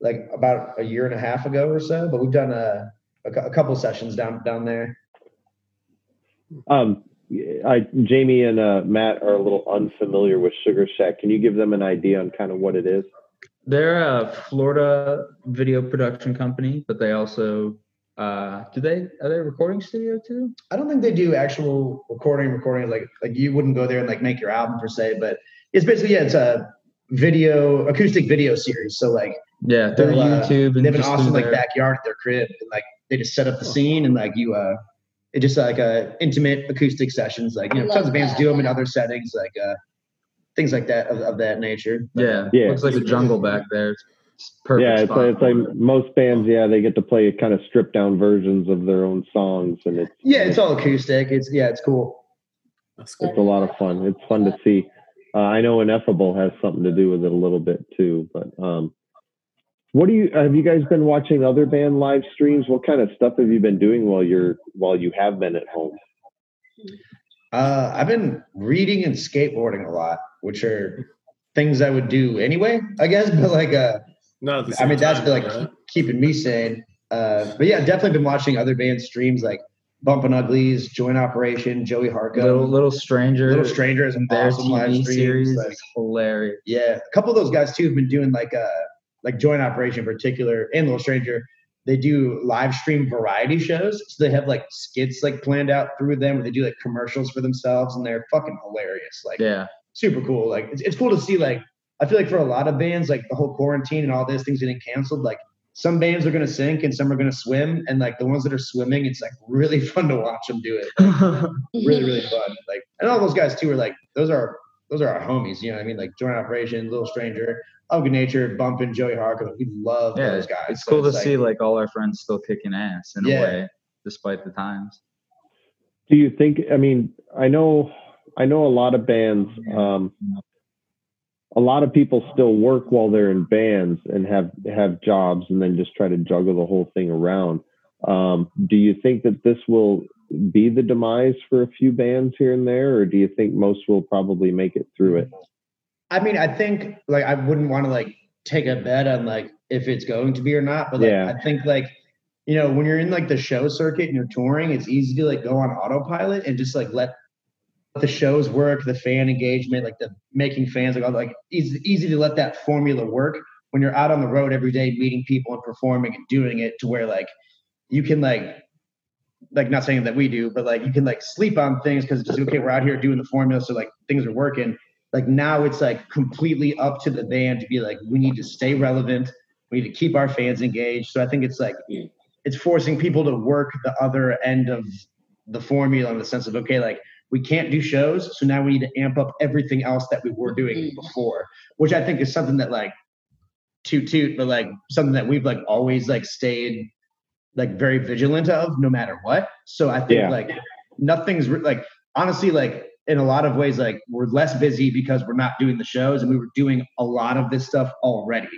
like about a year and a half ago or so, but we've done a a, a couple sessions down down there. Um, I, Jamie and uh, Matt are a little unfamiliar with Sugar Shack. Can you give them an idea on kind of what it is? They're a Florida video production company, but they also uh do they are they a recording studio too? I don't think they do actual recording, recording like like you wouldn't go there and like make your album per se, but it's basically yeah, it's a video acoustic video series. So like Yeah, through They'll, uh, YouTube and they have an awesome like backyard at their crib and like they just set up the scene and like you uh it just like uh intimate acoustic sessions like you know tons love of bands that, do them in other settings like uh things like that of, of that nature But, Yeah, Yeah. looks like a jungle back there. It's perfect. yeah, it's like, it's like most bands. Yeah, they get to play kind of stripped down versions of their own songs, and it's yeah it's all acoustic it's yeah it's cool That's cool. it's a lot of fun. It's fun to see. Uh, I know Ineffable has something to do with it a little bit too. But um, what do you have? You guys been watching other band live streams? What kind of stuff have you been doing while you're while you have been at home? uh i've been reading and skateboarding a lot which are things i would do anyway i guess [laughs] but like uh Not i same mean that's time, like right? keeping me sane uh but yeah definitely been watching other band streams like bumping uglies joint operation Joey Harkum little little stranger. Little Stranger is an their awesome live TV stream. series Like, hilarious. yeah, a couple of those guys too have been doing like uh like Joint Operation in particular and Little Stranger. They do live stream variety shows. So they have like skits like planned out through them where they do like commercials for themselves and they're fucking hilarious. Like Yeah, super cool. Like it's, it's cool to see like I feel like for a lot of bands, like the whole quarantine and all this things getting canceled, like some bands are gonna sink and some are gonna swim. And like the ones that are swimming, it's like really [laughs] fun to watch them do it [laughs] really really fun. Like and all those guys too are like those are those are our homies. You know what I mean? Like Joint Operation, Little Stranger, Of Good Nature, Bumpin', Joey Harkum. We love yeah. those guys. It's So cool to like- see like all our friends still kicking ass in Yeah. a way, despite the times. Do you think? I mean, I know, I know a lot of bands. Um, a lot of people still work while they're in bands and have have jobs, and then just try to juggle the whole thing around. Um, do you think that this will be the demise for a few bands here and there, or do you think most will probably make it through it? I mean, I think like I wouldn't want to like take a bet on like if it's going to be or not, but like Yeah. I think like you know when you're in like the show circuit and you're touring, it's easy to like go on autopilot and just like let the shows work, the fan engagement, like the making fans, like all like easy easy to let that formula work when you're out on the road every day meeting people and performing and doing it to where like you can like like not saying that we do, but like you can like sleep on things because it's just okay, we're out here doing the formula, so like things are working. Like now it's like completely up to the band to be like we need to stay relevant we need to keep our fans engaged. So i think it's like it's forcing people to work the other end of the formula in the sense of okay like we can't do shows so now we need to amp up everything else that we were doing Mhm. before which i think is something that like toot toot but like something that we've like always like stayed like very vigilant of no matter what so i think Yeah. like nothing's re- like honestly like in a lot of ways like we're less busy because we're not doing the shows and we were doing a lot of this stuff already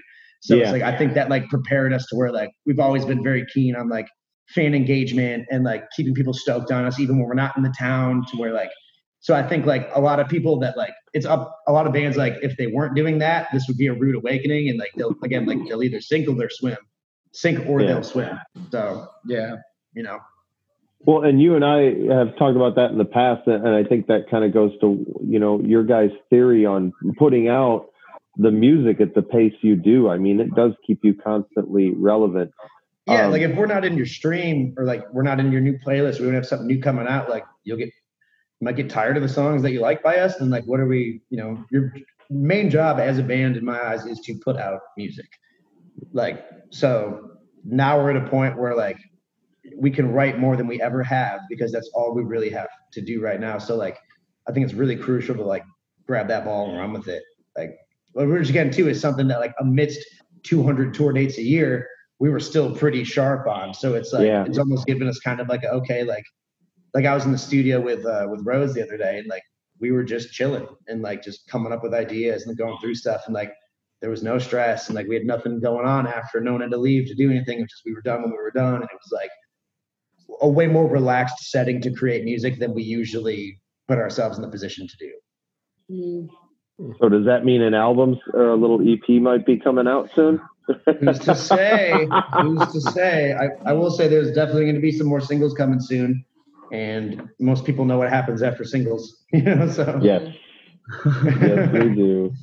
so Yeah. it's like i think that like prepared us to where like we've always been very keen on like fan engagement and like keeping people stoked on us even when we're not in the town to where like so I think like a lot of people that like it's up a lot of bands like if they weren't doing that, this would be a rude awakening and like they'll again like they'll either sink or they'll swim. Sink or Yeah. they'll swim. So Yeah. you know. Well, and you and I have talked about that in the past, and I think that kind of goes to you know your guys' theory on putting out the music at the pace you do. I mean, it does keep you constantly relevant. Yeah, Um, like if we're not in your stream or like we're not in your new playlist, we don't have something new coming out, like you'll get you might get tired of the songs that you like by us. And like what are we, you know, your main job as a band in my eyes is to put out music. Like so now we're at a point where like we can write more than we ever have because that's all we really have to do right now. So like I think it's really crucial to like grab that ball and run with it. Like what we're just getting to is something that like amidst 200 tour dates a year, we were still pretty sharp on. So it's like Yeah. it's almost given us kind of like a, okay, like like I was in the studio with uh with Rose the other day and like we were just chilling and like just coming up with ideas and going through stuff and like there was no stress and like we had nothing going on after no one had to leave to do anything. It was just we were done when we were done and it was like a way more relaxed setting to create music than we usually put ourselves in the position to do. Mm. So does that mean an album or a little EP might be coming out soon? Who's to say? Who's to say? I, I will say there's definitely going to be some more singles coming soon, and most people know what happens after singles. [laughs] You know, so Yes. yes, we do.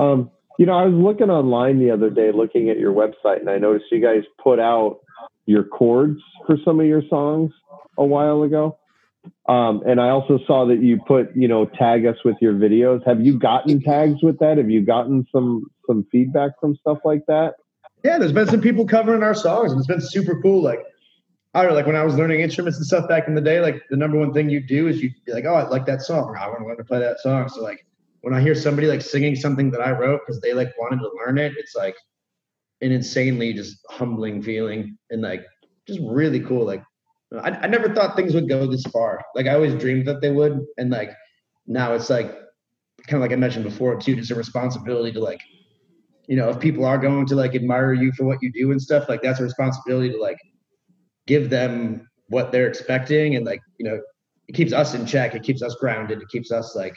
Um, you know, I was looking online the other day, looking at your website, and I noticed you guys put out your chords for some of your songs a while ago. Um, and I also saw that you put, you know, tag us with your videos. Have you gotten tags with that? Have you gotten some some feedback from stuff like that? yeah, there's been some people covering our songs, and it's been super cool. Like, I like when I was learning instruments and stuff back in the day, like the number one thing you do is you be like, oh, I like that song, I want to learn to play that song. So like when I hear somebody like singing something that I wrote because they like wanted to learn it, it's like an insanely just humbling feeling and like just really cool. Like I, I never thought things would go this far. Like I always dreamed that they would, and like now it's like kind of like I mentioned before too, just a responsibility to like you know, if people are going to like admire you for what you do and stuff, like that's a responsibility to like give them what they're expecting and like, you know, it keeps us in check, it keeps us grounded, it keeps us like,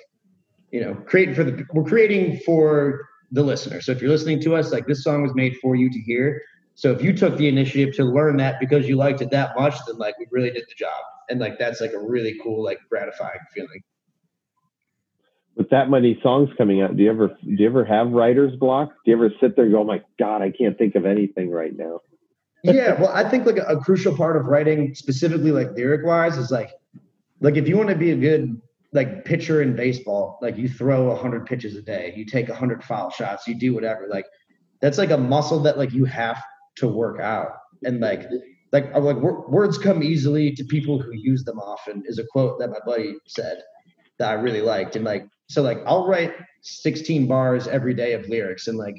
you know, creating for the we're creating for the listener. So if you're listening to us, like this song was made for you to hear. So if you took the initiative to learn that because you liked it that much, then like we really did the job. And like that's like a really cool, like gratifying feeling. With that many songs coming out, do you ever do you ever have writer's block? Do you ever sit there and go, oh my God, I can't think of anything right now? yeah well i think like a, a crucial part of writing specifically like lyric wise is like like if you want to be a good like pitcher in baseball like you throw 100 pitches a day you take 100 foul shots you do whatever like that's like a muscle that like you have to work out and like like like words come easily to people who use them often is a quote that my buddy said that i really liked and like so like i'll write 16 bars every day of lyrics and like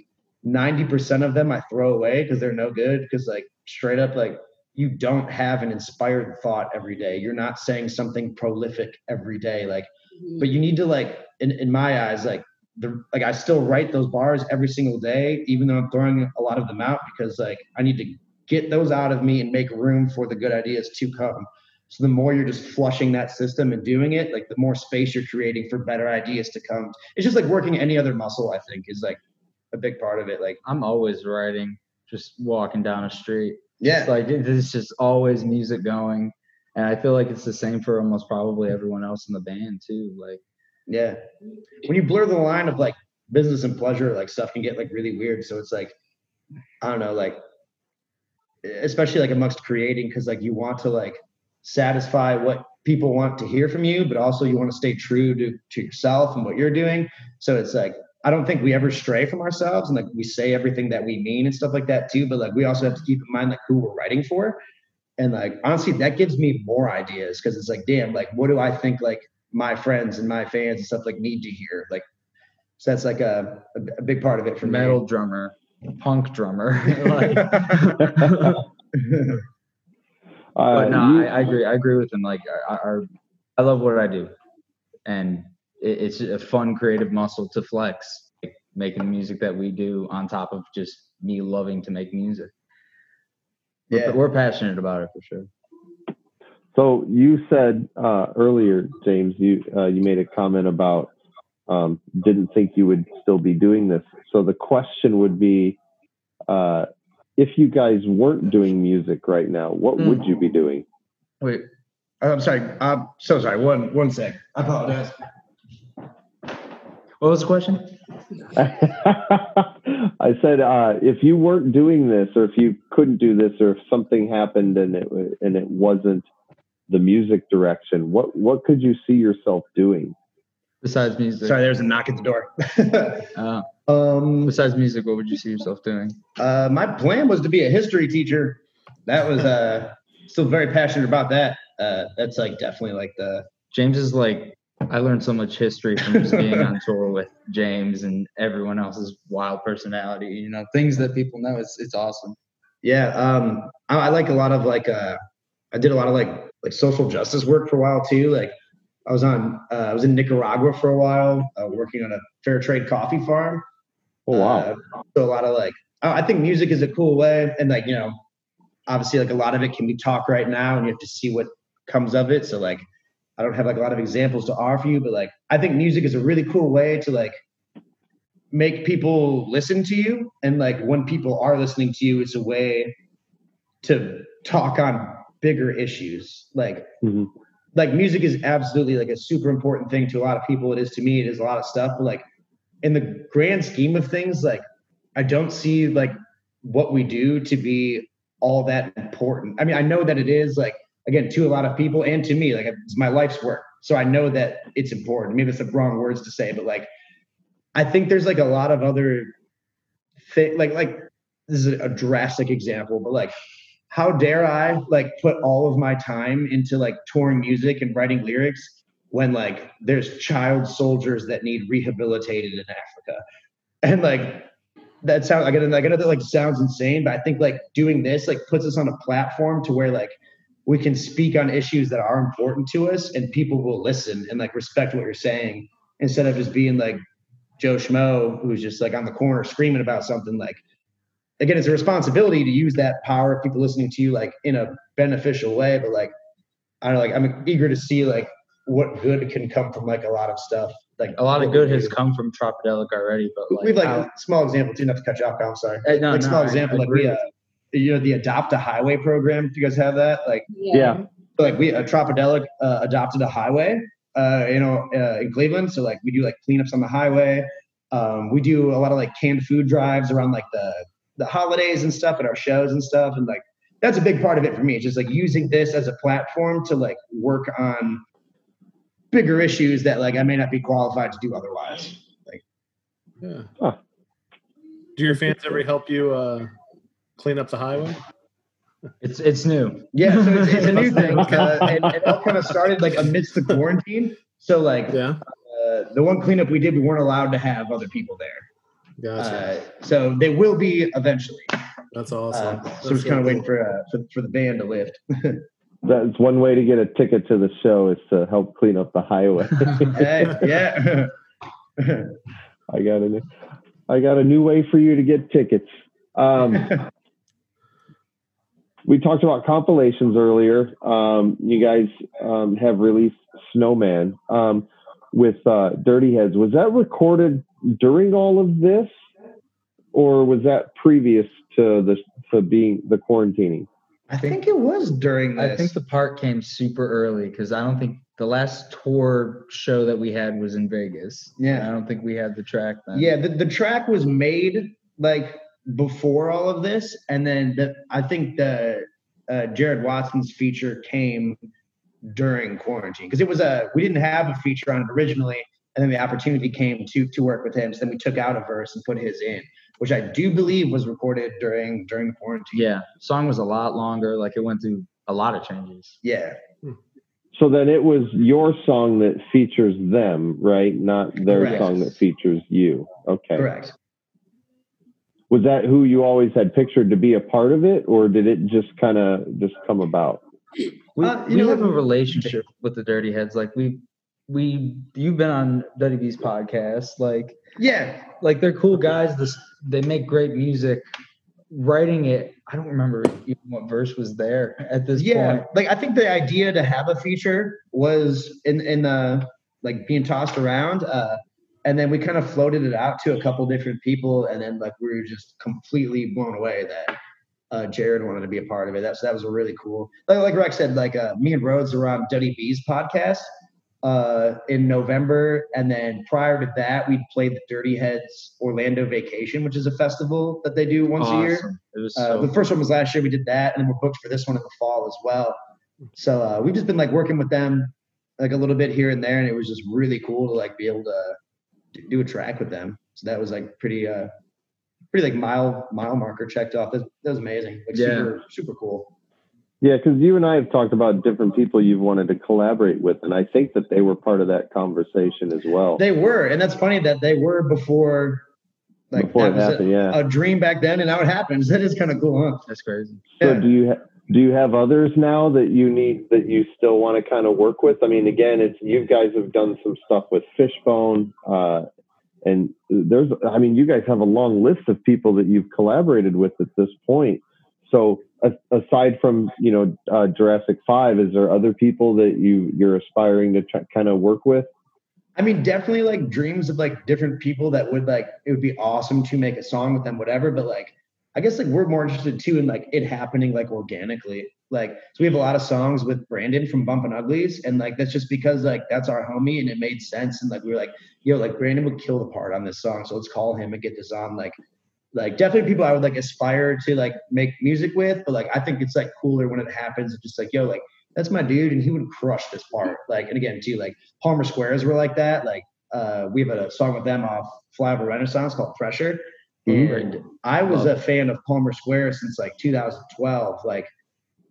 90% of them I throw away because they're no good. Because like straight up, like you don't have an inspired thought every day. You're not saying something prolific every day. Like, mm-hmm. but you need to like, in, in my eyes, like the like I still write those bars every single day, even though I'm throwing a lot of them out because like I need to get those out of me and make room for the good ideas to come. So the more you're just flushing that system and doing it, like the more space you're creating for better ideas to come. It's just like working any other muscle, I think, is like a big part of it. Like, I'm always writing, just walking down a street. Yeah, It's like it- there's just always music going. And I feel like it's the same for almost probably everyone else in the band too. Like yeah. When you blur the line of like business and pleasure, like stuff can get like really weird. So it's like, I don't know, like, especially like amongst creating, because like you want to like satisfy what people want to hear from you, but also you want to stay true to, to yourself and what you're doing. So it's like, I don't think we ever stray from ourselves and like we say everything that we mean and stuff like that too. But like we also have to keep in mind like who we're writing for. And like honestly, that gives me more ideas because it's like, damn, like what do I think like my friends and my fans and stuff like need to hear? Like so that's like a, a, a big part of it for metal me. drummer, punk drummer. [laughs] like, [laughs] Uh, but no, you- I, I agree. I agree with him. Like, I, I, I love what I do, and it, it's a fun, creative muscle to flex. Like, making the music that we do on top of just me loving to make music. We're- Yeah. we're passionate about it for sure. So you said uh, earlier, James, you uh, you made a comment about um, didn't think you would still be doing this. So the question would be, uh, if you guys weren't doing music right now, what Mm. would you be doing? Wait, I'm sorry. I'm so sorry. One one sec. I apologize. What was the question? [laughs] I said, uh, if you weren't doing this, or if you couldn't do this, or if something happened and it and it wasn't the music direction, what what could you see yourself doing? Besides music. Sorry, there's a knock at the door. Uh, [laughs] um, besides music, what would you see yourself doing? uh, my plan was to be a history teacher. That was uh, still very passionate about that. Uh, that's like definitely like the James is like, I learned so much history from just being on tour with James and everyone else's wild personality. You know, things that people know. It's it's awesome. Yeah, um, I, I like a lot of like uh, I did a lot of like like social justice work for a while too. Like I was on uh, I was in Nicaragua for a while, uh, working on a fair trade coffee farm. Oh wow! Uh, so a lot of like I I think music is a cool way, and like you know, obviously like a lot of it can be talk right now, and you have to see what comes of it. So like I don't have like a lot of examples to offer you, but like I think music is a really cool way to like make people listen to you, and like when people are listening to you, it's a way to talk on bigger issues. Like Mhm. like music is absolutely like a super important thing to a lot of people. It is to me. It is a lot of stuff, but like in the grand scheme of things, like I don't see like what we do to be all that important. I mean, I know that it is like again to a lot of people and to me, like it's my life's work. So I know that it's important. Maybe it's the wrong words to say, but like I think there's like a lot of other thing like like this is a drastic example, but like how dare I like put all of my time into like touring music and writing lyrics when like there's child soldiers that need rehabilitated in Africa. And like that sounds get I that like sounds insane, but I think like doing this like puts us on a platform to where like we can speak on issues that are important to us and people will listen and like respect what you're saying instead of just being like Joe Schmo who's just like on the corner screaming about something like again it's a responsibility to use that power of people listening to you like in a beneficial way but like I don't know like I'm eager to see like what good can come from like a lot of stuff like A lot of good has come from Tropidelic already, but like, we've like small example too not to cut you off I'm sorry. Eh, no, like no, small I- example I like we uh, you know the adopt a highway program do you guys have that like Yeah. like we uh, Tropidelic uh, adopted a highway, uh, you know, uh, in Cleveland. So like we do like cleanups on the highway. Um, we do a lot of like canned food drives around like the the holidays and stuff at our shows and stuff. And like that's a big part of it for me. It's just like using this as a platform to like work on bigger issues that like I may not be qualified to do otherwise. Like, Yeah. Huh. Do your fans ever help you uh, clean up the highway? it's it's new. Yeah, so it's, it's a new [laughs] thing, uh, and it all kind of started like amidst the quarantine. So like Yeah. uh, the one cleanup we did, we weren't allowed to have other people there. Gotcha. Uh, so they will be eventually. That's awesome. Uh, That's so we're just kind of so waiting for, uh, for for the band to lift. [laughs] That's one way to get a ticket to the show is to help clean up the highway. [laughs] hey, yeah. I got a new, I got a new way for you to get tickets. Um, we talked about compilations earlier. Um, you guys um, have released Snowman um, with uh, Dirty Heads. Was that recorded during all of this, or was that previous to the to being the quarantining? I think it was during this. I think the part came super early because I don't think the last tour show that we had was in Vegas. Yeah. I don't think we had the track then. yeah, the, the track was made like before all of this, and then the, I think the uh, Jared Watson's feature came during quarantine because it was a we didn't have a feature on it originally, and then the opportunity came to to work with him. So then we took out a verse and put his in, which I do believe was recorded during during quarantine. Yeah. Song was a lot longer. Like it went through a lot of changes. yeah, So then it was your song that features them, right? Not their Correct. song that features you. Okay. correct. Was that who you always had pictured to be a part of it, or did it just kind of just come about? We, Uh, you we know have a relationship with the Dirty Heads. Like we, we, you've been on Duddy B's podcast. Like, Yeah, like they're cool guys. This they make great music. writing it, I don't remember even what verse was there at this yeah, point. like I think the idea to have a feature was in in the like being tossed around, uh, and then we kind of floated it out to a couple different people, and then like we were just completely blown away that uh, Jared wanted to be a part of it. That's that was a really cool. Like like Rex said, like uh, me and Rhodes were on Duddy B's podcast uh, in November, and then prior to that, we played the Dirty Heads Orlando Vacation, which is a festival that they do once a year. It was Uh, so the first one was last year. We did that, and then we're booked for this one in the fall as well. So uh, we've just been like working with them like a little bit here and there, and it was just really cool to like be able to do a track with them. So that was like pretty, uh, pretty like mile mile marker checked off. That, that was amazing. Like Yeah. super super cool. Yeah, because you and I have talked about different people you've wanted to collaborate with, and I think that they were part of that conversation as well. They were, and that's funny that they were before. Like before that it was a- yeah. a dream back then, and now it happens. [laughs] That is kind of cool, huh? that's crazy. So yeah. do you ha- do you have others now that you need that you still want to kind of work with? I mean, again, it's you guys have done some stuff with Fishbone, uh, and there's I mean, you guys have a long list of people that you've collaborated with at this point. So aside from you know uh, Jurassic Five, is there other people that you you're aspiring to try, kind of work with? I mean, definitely like dreams of like different people that would like it would be awesome to make a song with them, whatever. But like, I guess like we're more interested too in like it happening like organically. Like, so we have a lot of songs with Brandon from Bumpin' Uglies, and like that's just because like that's our homie and it made sense. And like we were like, yo, like Brandon would kill the part on this song, so let's call him and get this on. Like, like definitely people I would like aspire to like make music with, but like I think it's like cooler when it happens. It's just like, yo, like that's my dude, and he would crush this part. Like, and again, too, like Palmer Squares were like that. Like, uh, we have a song with them off Flyover Renaissance called Pressure. Mhm. And I was a fan of Palmer Square since like 2012. Like,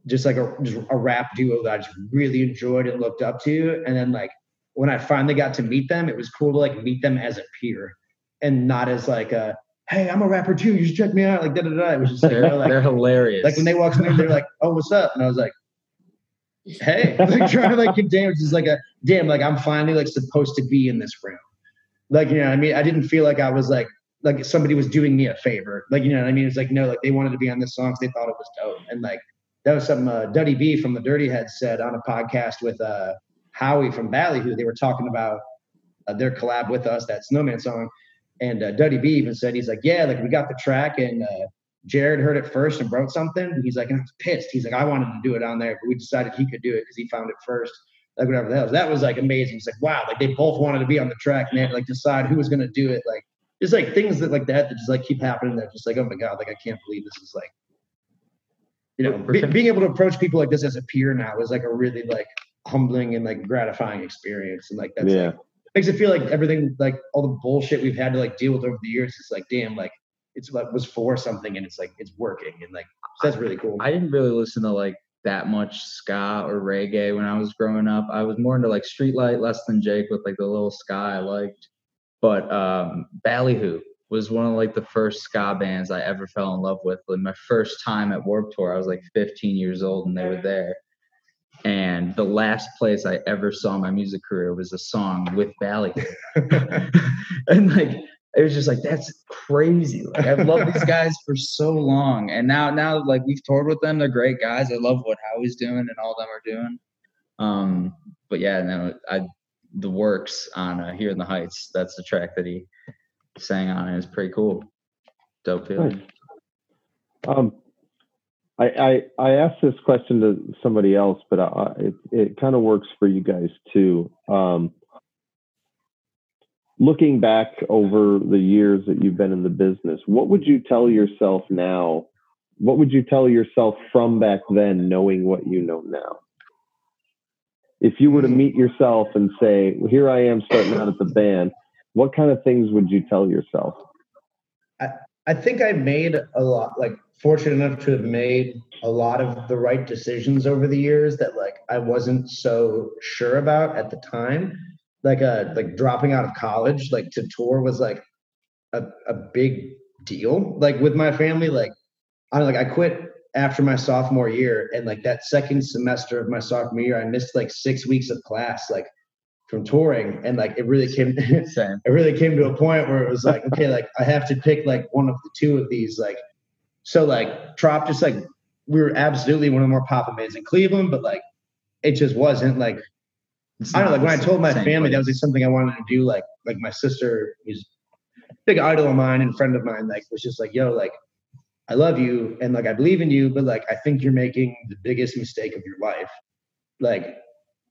just like a just a rap duo that I just really enjoyed and looked up to. And then like when I finally got to meet them, it was cool to like meet them as a peer and not as like a hey, I'm a rapper too. You should check me out. Like da da da. It was just They're, know, [laughs] like they're hilarious. like when they walked in, they're like, "Oh, what's up?" And I was like, "Hey," [laughs] like trying to like contain, which is like a damn, like I'm finally like supposed to be in this room. Like you know, what I mean, I didn't feel like I was like like somebody was doing me a favor. Like you know, what I mean, it's like no, like they wanted to be on this song because they thought it was dope, and like that was something uh, Duddy B from the Dirty Heads said on a podcast with uh Howie from Ballyhoo. They were talking about uh, their collab with us, that Snowman song. And uh, Duddy B even said, he's like, yeah, like we got the track and uh, Jared heard it first and wrote something. And he's like, and I was pissed. He's like, I wanted to do it on there, but we decided he could do it because he found it first. Like whatever the hell. That was like amazing. It's like, wow, like they both wanted to be on the track and they to like decide who was gonna do it. Like just like things that like that that just like keep happening. That just like, oh my god, like I can't believe this is like, you know, be, being able to approach people like this as a peer now is like a really like humbling and like gratifying experience. And like that's yeah. like, makes it feel like everything like all the bullshit we've had to like deal with over the years is like damn like it's like was for something and it's like it's working and like so that's really cool I didn't really listen to like that much ska or reggae when I was growing up. I was more into like Streetlight, Less Than Jake with like the little ska I liked. But um, Ballyhoo was one of like the first ska bands I ever fell in love with. Like my first time at Warped Tour, I was like 15 years old and they were there. And the last place I ever saw my music career was a song with Ballyhoo. [laughs] [laughs] and like it was just like that's crazy. Like I've loved these guys for so long, and now now like we've toured with them. They're great guys. I love what Howie's doing and all them are doing. Um, but yeah, no, I the works on uh, here in the Heights. That's the track that he sang on. and It's pretty cool. Dope feeling. Um, I, I I asked this question to somebody else, but I, it it kind of works for you guys too. Um, looking back over the years that you've been in the business, what would you tell yourself now? What would you tell yourself from back then, knowing what you know now? If you were to meet yourself and say, well, "Here I am starting out at the band," what kind of things would you tell yourself? I I think I made a lot, like fortunate enough to have made a lot of the right decisions over the years that like I wasn't so sure about at the time. Like uh like dropping out of college, like to tour was like a, a big deal. Like with my family, like I like I quit after my sophomore year and like that second semester of my sophomore year, I missed like six weeks of class, like from touring. And like it really came [laughs] it really came to a point where it was like, okay, like I have to pick like one of the two of these like So like Trop just like we were absolutely one of the more popular bands in Cleveland, but like it just wasn't like I don't know, like when I told my family that was like something I wanted to do, like like my sister who's a big idol of mine and friend of mine, like was just like, yo, like I love you and like I believe in you, but like I think you're making the biggest mistake of your life. Like,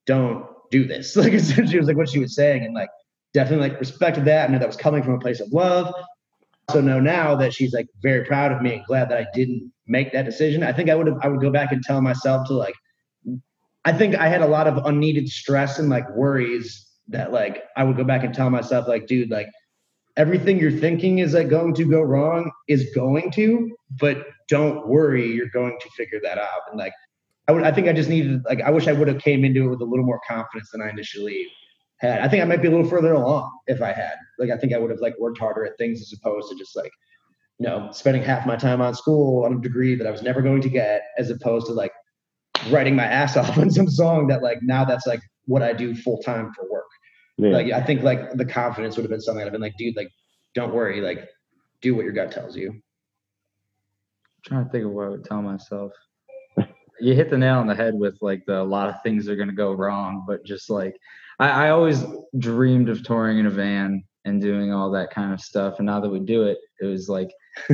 don't do this. [laughs] Like essentially was like what she was saying, and like definitely like respected that. and that was coming from a place of love. So know now that she's like very proud of me and glad that I didn't make that decision. I think I would have I would go back and tell myself to like I think I had a lot of unneeded stress and like worries that like I would go back and tell myself like, dude, like everything you're thinking is like going to go wrong is going to, but don't worry, you're going to figure that out. And like I would I think I just needed like I wish I would have came into it with a little more confidence than I initially had. I think I might be a little further along if I had. Like I think I would have like worked harder at things as opposed to just like you know, spending half my time on school on a degree that I was never going to get, as opposed to like writing my ass [laughs] off on some song that like now that's like what I do full time for work. Yeah. Like I think like the confidence would have been something I'd have been like, dude, like don't worry, like do what your gut tells you. I'm trying to think of what I would tell myself. You hit the nail on the head with like the a lot of things are gonna go wrong, but just like I, I always dreamed of touring in a van and doing all that kind of stuff. And now that we do it, it was like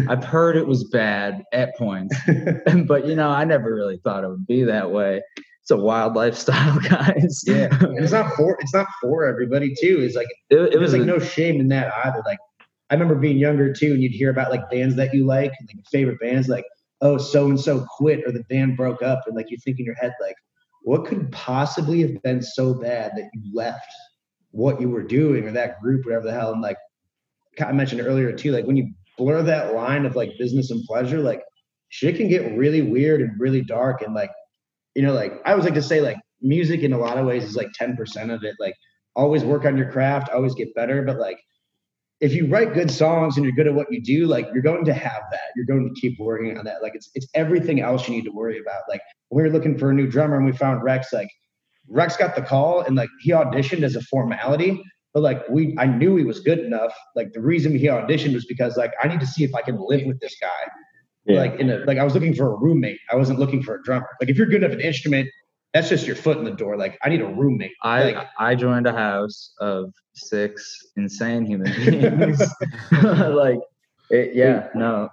I've heard it was bad at points, [laughs] but you know, I never really thought it would be that way. It's a wild lifestyle, [laughs] guys. yeah, and it's not for it's not for everybody too. It's like it, it was like a- no shame in that either. Like I remember being younger too, and you'd hear about like bands that you like, like favorite bands, like oh so and so quit or the band broke up, and like you think in your head like, what could possibly have been so bad that you left what you were doing or that group, whatever the hell, and like I mentioned earlier too, like when you blur that line of like business and pleasure, like shit can get really weird and really dark and like you know like i always like to say like music in a lot of ways is like 10% of it like always work on your craft always get better but like if you write good songs and you're good at what you do like you're going to have that. You're going to keep working on that. Like it's it's everything else you need to worry about. Like we were looking for a new drummer and we found rex. Like rex got the call and like he auditioned as a formality but like we i knew he was good enough like the reason he auditioned was because like i need to see if i can live with this guy Yeah. like in a like I was looking for a roommate. I wasn't looking for a drummer. Like if you're good enough at an instrument, that's just your foot in the door. Like I need a roommate. I like I joined a house of six insane human [laughs] beings. [laughs] like, it, yeah, no,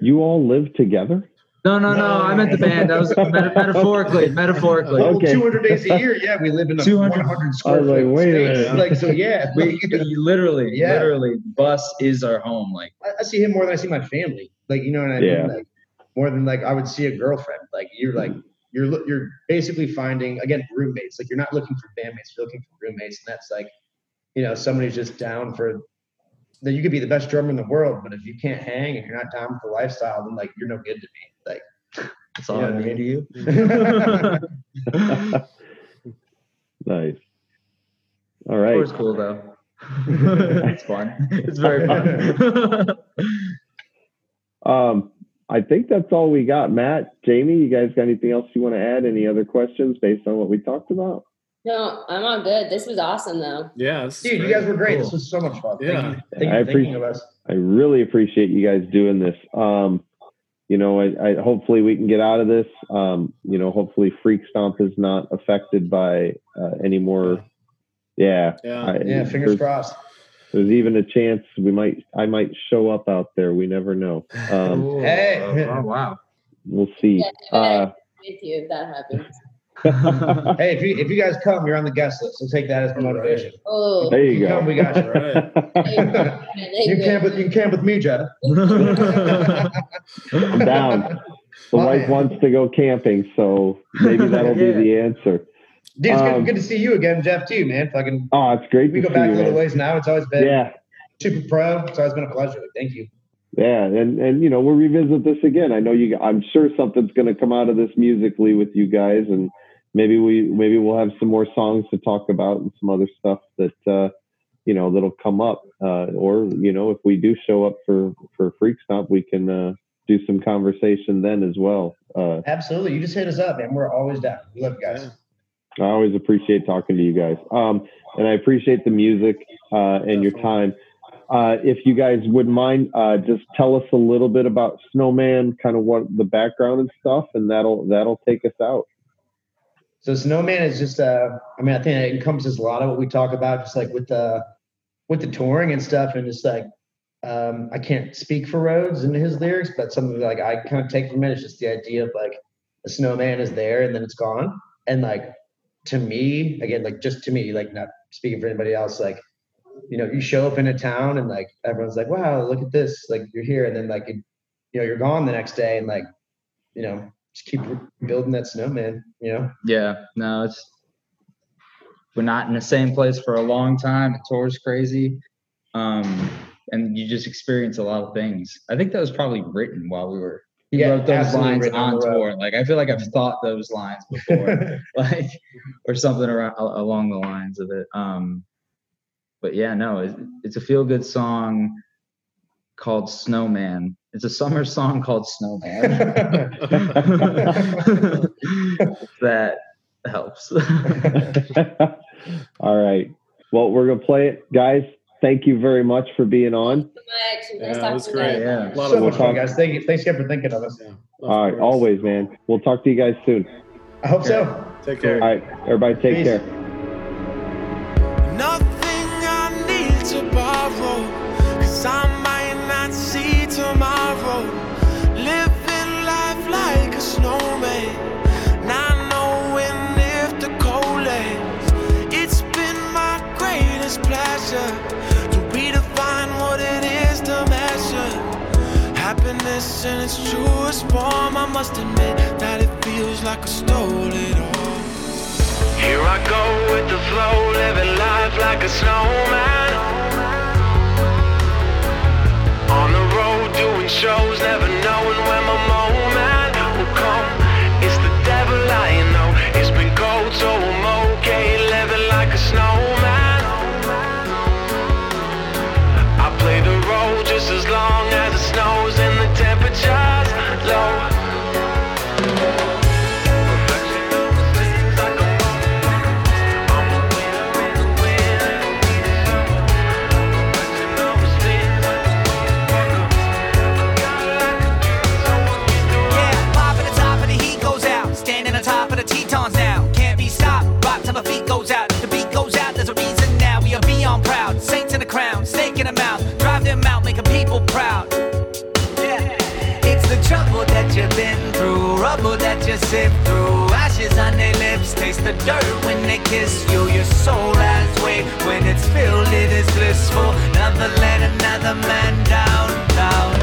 you all live together? No, no, no. I meant the band. That was [laughs] meta- metaphorically, metaphorically. well, Okay. 200 days a year. Yeah, we live in a 200 100 square I was like, foot wait a space. minute. Like so, yeah. [laughs] We, we literally, Yeah. literally, bus is our home. Like, I, I see him more than I see my family. Like you know what I Yeah. mean? Like more than like I would see a girlfriend. Like you're like you're you're basically finding again roommates. Like you're not looking for bandmates, you're looking for roommates, and that's like you know somebody's just down for that. You could be the best drummer in the world, but if you can't hang and you're not down with the lifestyle, then like you're no good to me. Like [laughs] that's you all know I mean mean? to you. [laughs] nice. All right. It was cool though. [laughs] it's fun. It's very fun. Um, I think that's all we got. Matt, Jamie, you guys got anything else you want to add? Any other questions based on what we talked about? No, I'm all good. This was awesome though. Yeah, this is Dude, you guys were great. Cool. This was so much fun. Yeah. Thank you, thank you I for thinking appreciate- of us. I really appreciate you guys doing this. Um, you know, I, I hopefully we can get out of this. Um, you know, hopefully Freak Stomp is not affected by uh, any more. Yeah, Yeah. I- Yeah, fingers there's, crossed. there's even a chance we might, I might show up out there. We never know. [laughs] Um, Cool. Hey. Oh, wow. we'll see. Yeah, Uh, with you if that happens. [laughs] Hey, if you if you guys come, you're on the guest list. So take that as motivation. Oh, there you You come, go. we got you. Right. [laughs] You can camp with you can camp with me, Jeff. [laughs] I'm down. The My wife man. wants to go camping, so maybe that'll Yeah. be the answer. Dude, it's Um, good, good to see you again, Jeff. Too, man. Fucking, Oh, it's great we to go see back you, a little man. ways now. It's always been Yeah, super pro. It's always been a pleasure. Thank you. yeah, and and you know we'll revisit this again. I know you. I'm sure something's going to come out of this musically with you guys, and maybe we maybe we'll have some more songs to talk about and some other stuff that uh, you know that'll come up. Uh, or you know if we do show up for for Freak Stomp, we can uh, do some conversation then as well. Uh, Absolutely. You just hit us up, man. We're always down. We love you guys. I always appreciate talking to you guys. Um, and I appreciate the music uh, and your time. uh, if you guys wouldn't mind, uh, just tell us a little bit about Snowman, kind of what the background and stuff, and that'll that'll take us out. So Snowman is just uh I mean I think it encompasses a lot of what we talk about just like with the with the touring and stuff and just like um I can't speak for Rhodes and his lyrics, but something like I kind of take from it is just the idea of like a snowman is there and then it's gone. And like to me, again, like just to me, like not speaking for anybody else, like you know, you show up in a town and like everyone's like, wow, look at this, like you're here, and then like you know, you're gone the next day and like, you know, just keep building that snowman, you know? Yeah, no, it's we're not in the same place for a long time. The tour's crazy. Um, and you just experience a lot of things. I think that was probably written while we were he Yeah, wrote those lines on on tour. Like I feel like I've thought those lines before, [laughs] [laughs] like or something around along the lines of it. Um, but yeah, no, it, it's a feel good song called Snowman. It's a summer song called Snowman. [laughs] that helps. [laughs] All right. Well, we're gonna play it, guys. Thank you very much for being on. so much. Nice Yeah, that talking was great. Yeah. A lot so of much fun, fun. guys. Thank you. Thanks again for thinking of us. Yeah, All right, always, man. We'll talk to you guys soon. I hope so. Take care. All right, everybody, take Peace. care. I must admit that it feels like I stole it all. Here I go with the flow, living life like a snowman. On the road doing shows, never knowing when my moment through. Rubble that you sift through. Ashes on their lips. Taste the dirt when they kiss you. Your soul has weight. When it's filled, it is blissful. Never let another man down, down,